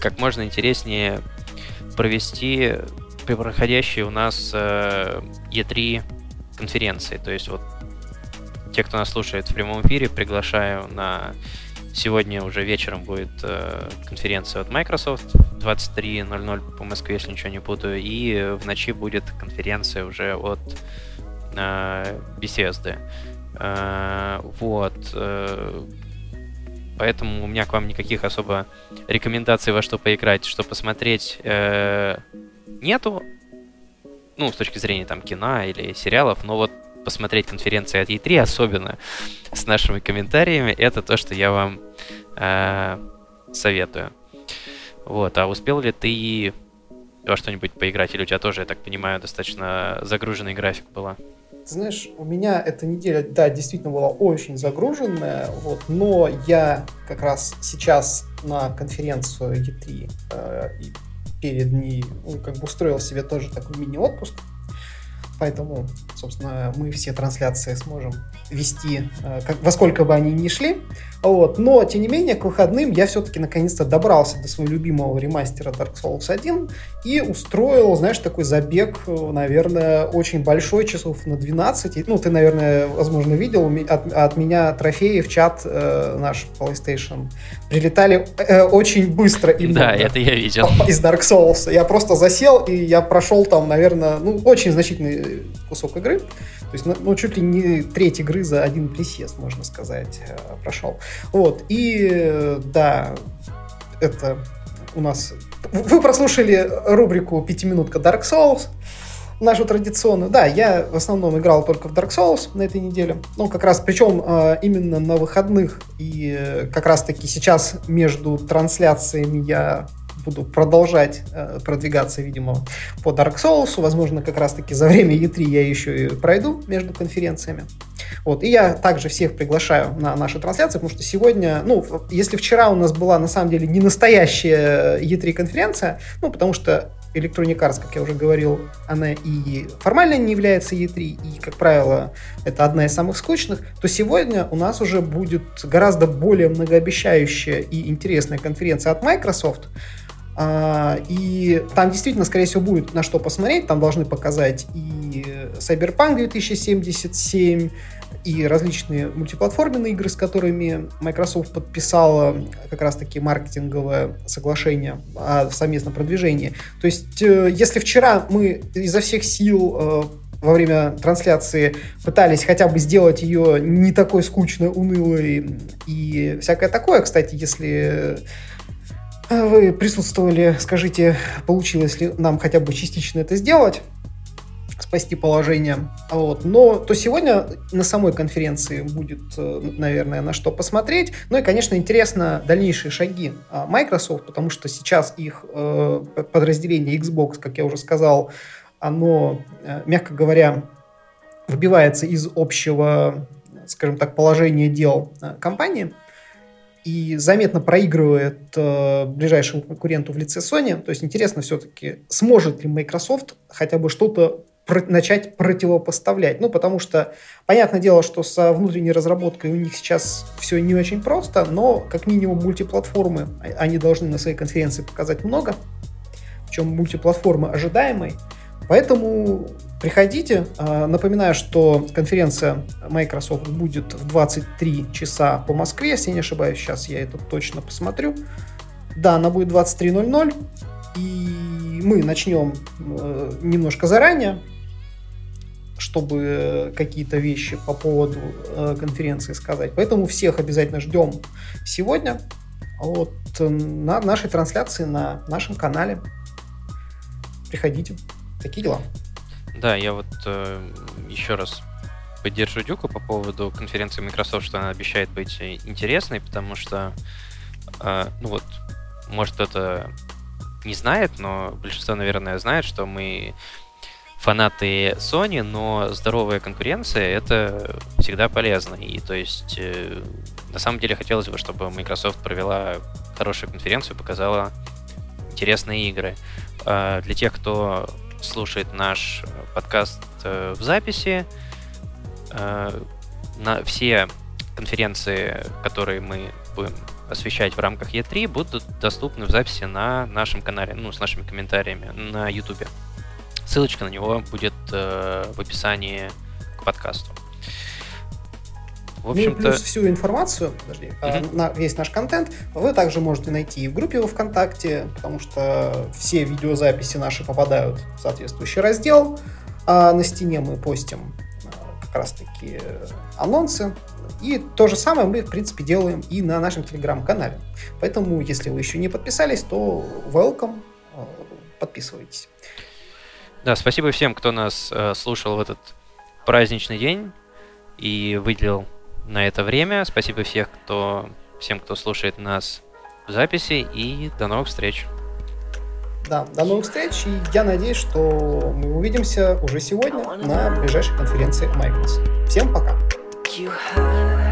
как можно интереснее провести проходящие у нас э, E3 конференции. То есть вот те, кто нас слушает в прямом эфире, приглашаю на сегодня уже вечером будет э, конференция от Microsoft 23.00 по Москве, если ничего не путаю, и в ночи будет конференция уже от э, Bethesda. Э, вот. Э, Поэтому у меня к вам никаких особо рекомендаций во что поиграть, что посмотреть э, нету. Ну, с точки зрения там кино или сериалов, но вот посмотреть конференции от E3, особенно с нашими комментариями, это то, что я вам э, советую. Вот, а успел ли ты во что-нибудь поиграть, или у тебя тоже, я так понимаю, достаточно загруженный график была? Ты знаешь, у меня эта неделя, да, действительно была очень загруженная, вот, но я как раз сейчас на конференцию E3 э, и перед ней ну, как бы устроил себе тоже такой мини-отпуск. Поэтому, собственно, мы все трансляции сможем вести, э, как, во сколько бы они ни шли. Вот. Но, тем не менее, к выходным я все-таки наконец-то добрался до своего любимого ремастера Dark Souls 1 и устроил, знаешь, такой забег, наверное, очень большой, часов на 12. Ну, ты, наверное, возможно, видел от, от меня трофеи в чат э, наш PlayStation. Прилетали э, очень быстро. Именно, да, это я видел. Из Dark Souls. Я просто засел, и я прошел там, наверное, ну, очень значительный кусок игры. То есть, ну, ну, чуть ли не треть игры за один присест, можно сказать, э, прошел. Вот, и да, это у нас... Вы прослушали рубрику «Пятиминутка Dark Souls», нашу традиционную. Да, я в основном играл только в Dark Souls на этой неделе. Ну, как раз, причем э, именно на выходных. И э, как раз-таки сейчас между трансляциями я буду продолжать э, продвигаться, видимо, по Dark Souls. Возможно, как раз-таки за время E3 я еще и пройду между конференциями. Вот. И я также всех приглашаю на наши трансляции, потому что сегодня, ну, если вчера у нас была на самом деле не настоящая E3 конференция, ну, потому что Electronic Arts, как я уже говорил, она и формально не является E3, и, как правило, это одна из самых скучных, то сегодня у нас уже будет гораздо более многообещающая и интересная конференция от Microsoft, и там действительно, скорее всего, будет на что посмотреть. Там должны показать и Cyberpunk 2077, и различные мультиплатформенные игры, с которыми Microsoft подписала как раз-таки маркетинговое соглашение о совместном продвижении. То есть, э, если вчера мы изо всех сил э, во время трансляции пытались хотя бы сделать ее не такой скучной, унылой и всякое такое, кстати, если а вы присутствовали, скажите, получилось ли нам хотя бы частично это сделать? спасти положение. Вот. Но то сегодня на самой конференции будет, э, наверное, на что посмотреть. Ну и, конечно, интересно дальнейшие шаги а, Microsoft, потому что сейчас их э, подразделение Xbox, как я уже сказал, оно, э, мягко говоря, выбивается из общего, скажем так, положения дел э, компании и заметно проигрывает э, ближайшему конкуренту в лице Sony. То есть интересно все-таки, сможет ли Microsoft хотя бы что-то про- начать противопоставлять. Ну, потому что, понятное дело, что со внутренней разработкой у них сейчас все не очень просто, но как минимум мультиплатформы а, они должны на своей конференции показать много, причем мультиплатформы ожидаемой. Поэтому приходите. А, напоминаю, что конференция Microsoft будет в 23 часа по Москве, если не ошибаюсь. Сейчас я это точно посмотрю. Да, она будет 23.00. И мы начнем э, немножко заранее, чтобы какие-то вещи по поводу э, конференции сказать. Поэтому всех обязательно ждем сегодня вот, на нашей трансляции на нашем канале. Приходите. Такие дела. Да, я вот э, еще раз поддержу Дюку по поводу конференции Microsoft, что она обещает быть интересной, потому что, э, ну вот, может это не знает, но большинство, наверное, знает, что мы фанаты Sony, но здоровая конкуренция это всегда полезно. И то есть э, на самом деле хотелось бы, чтобы Microsoft провела хорошую конференцию, показала интересные игры. Э, для тех, кто слушает наш подкаст э, в записи, э, на все конференции, которые мы будем освещать в рамках E3, будут доступны в записи на нашем канале, ну, с нашими комментариями на YouTube. Ссылочка на него будет э, в описании к подкасту. В общем-то... Ну плюс всю информацию, подожди, mm-hmm. на весь наш контент вы также можете найти и в группе во ВКонтакте, потому что все видеозаписи наши попадают в соответствующий раздел, а на стене мы постим а, как раз-таки анонсы. И то же самое мы, в принципе, делаем и на нашем телеграм-канале. Поэтому, если вы еще не подписались, то welcome, а, подписывайтесь. Да, спасибо всем, кто нас э, слушал в этот праздничный день и выделил на это время. Спасибо всех, кто, всем, кто слушает нас в записи, и до новых встреч. Да, до новых встреч, и я надеюсь, что мы увидимся уже сегодня на ближайшей конференции Microsoft. Всем пока! you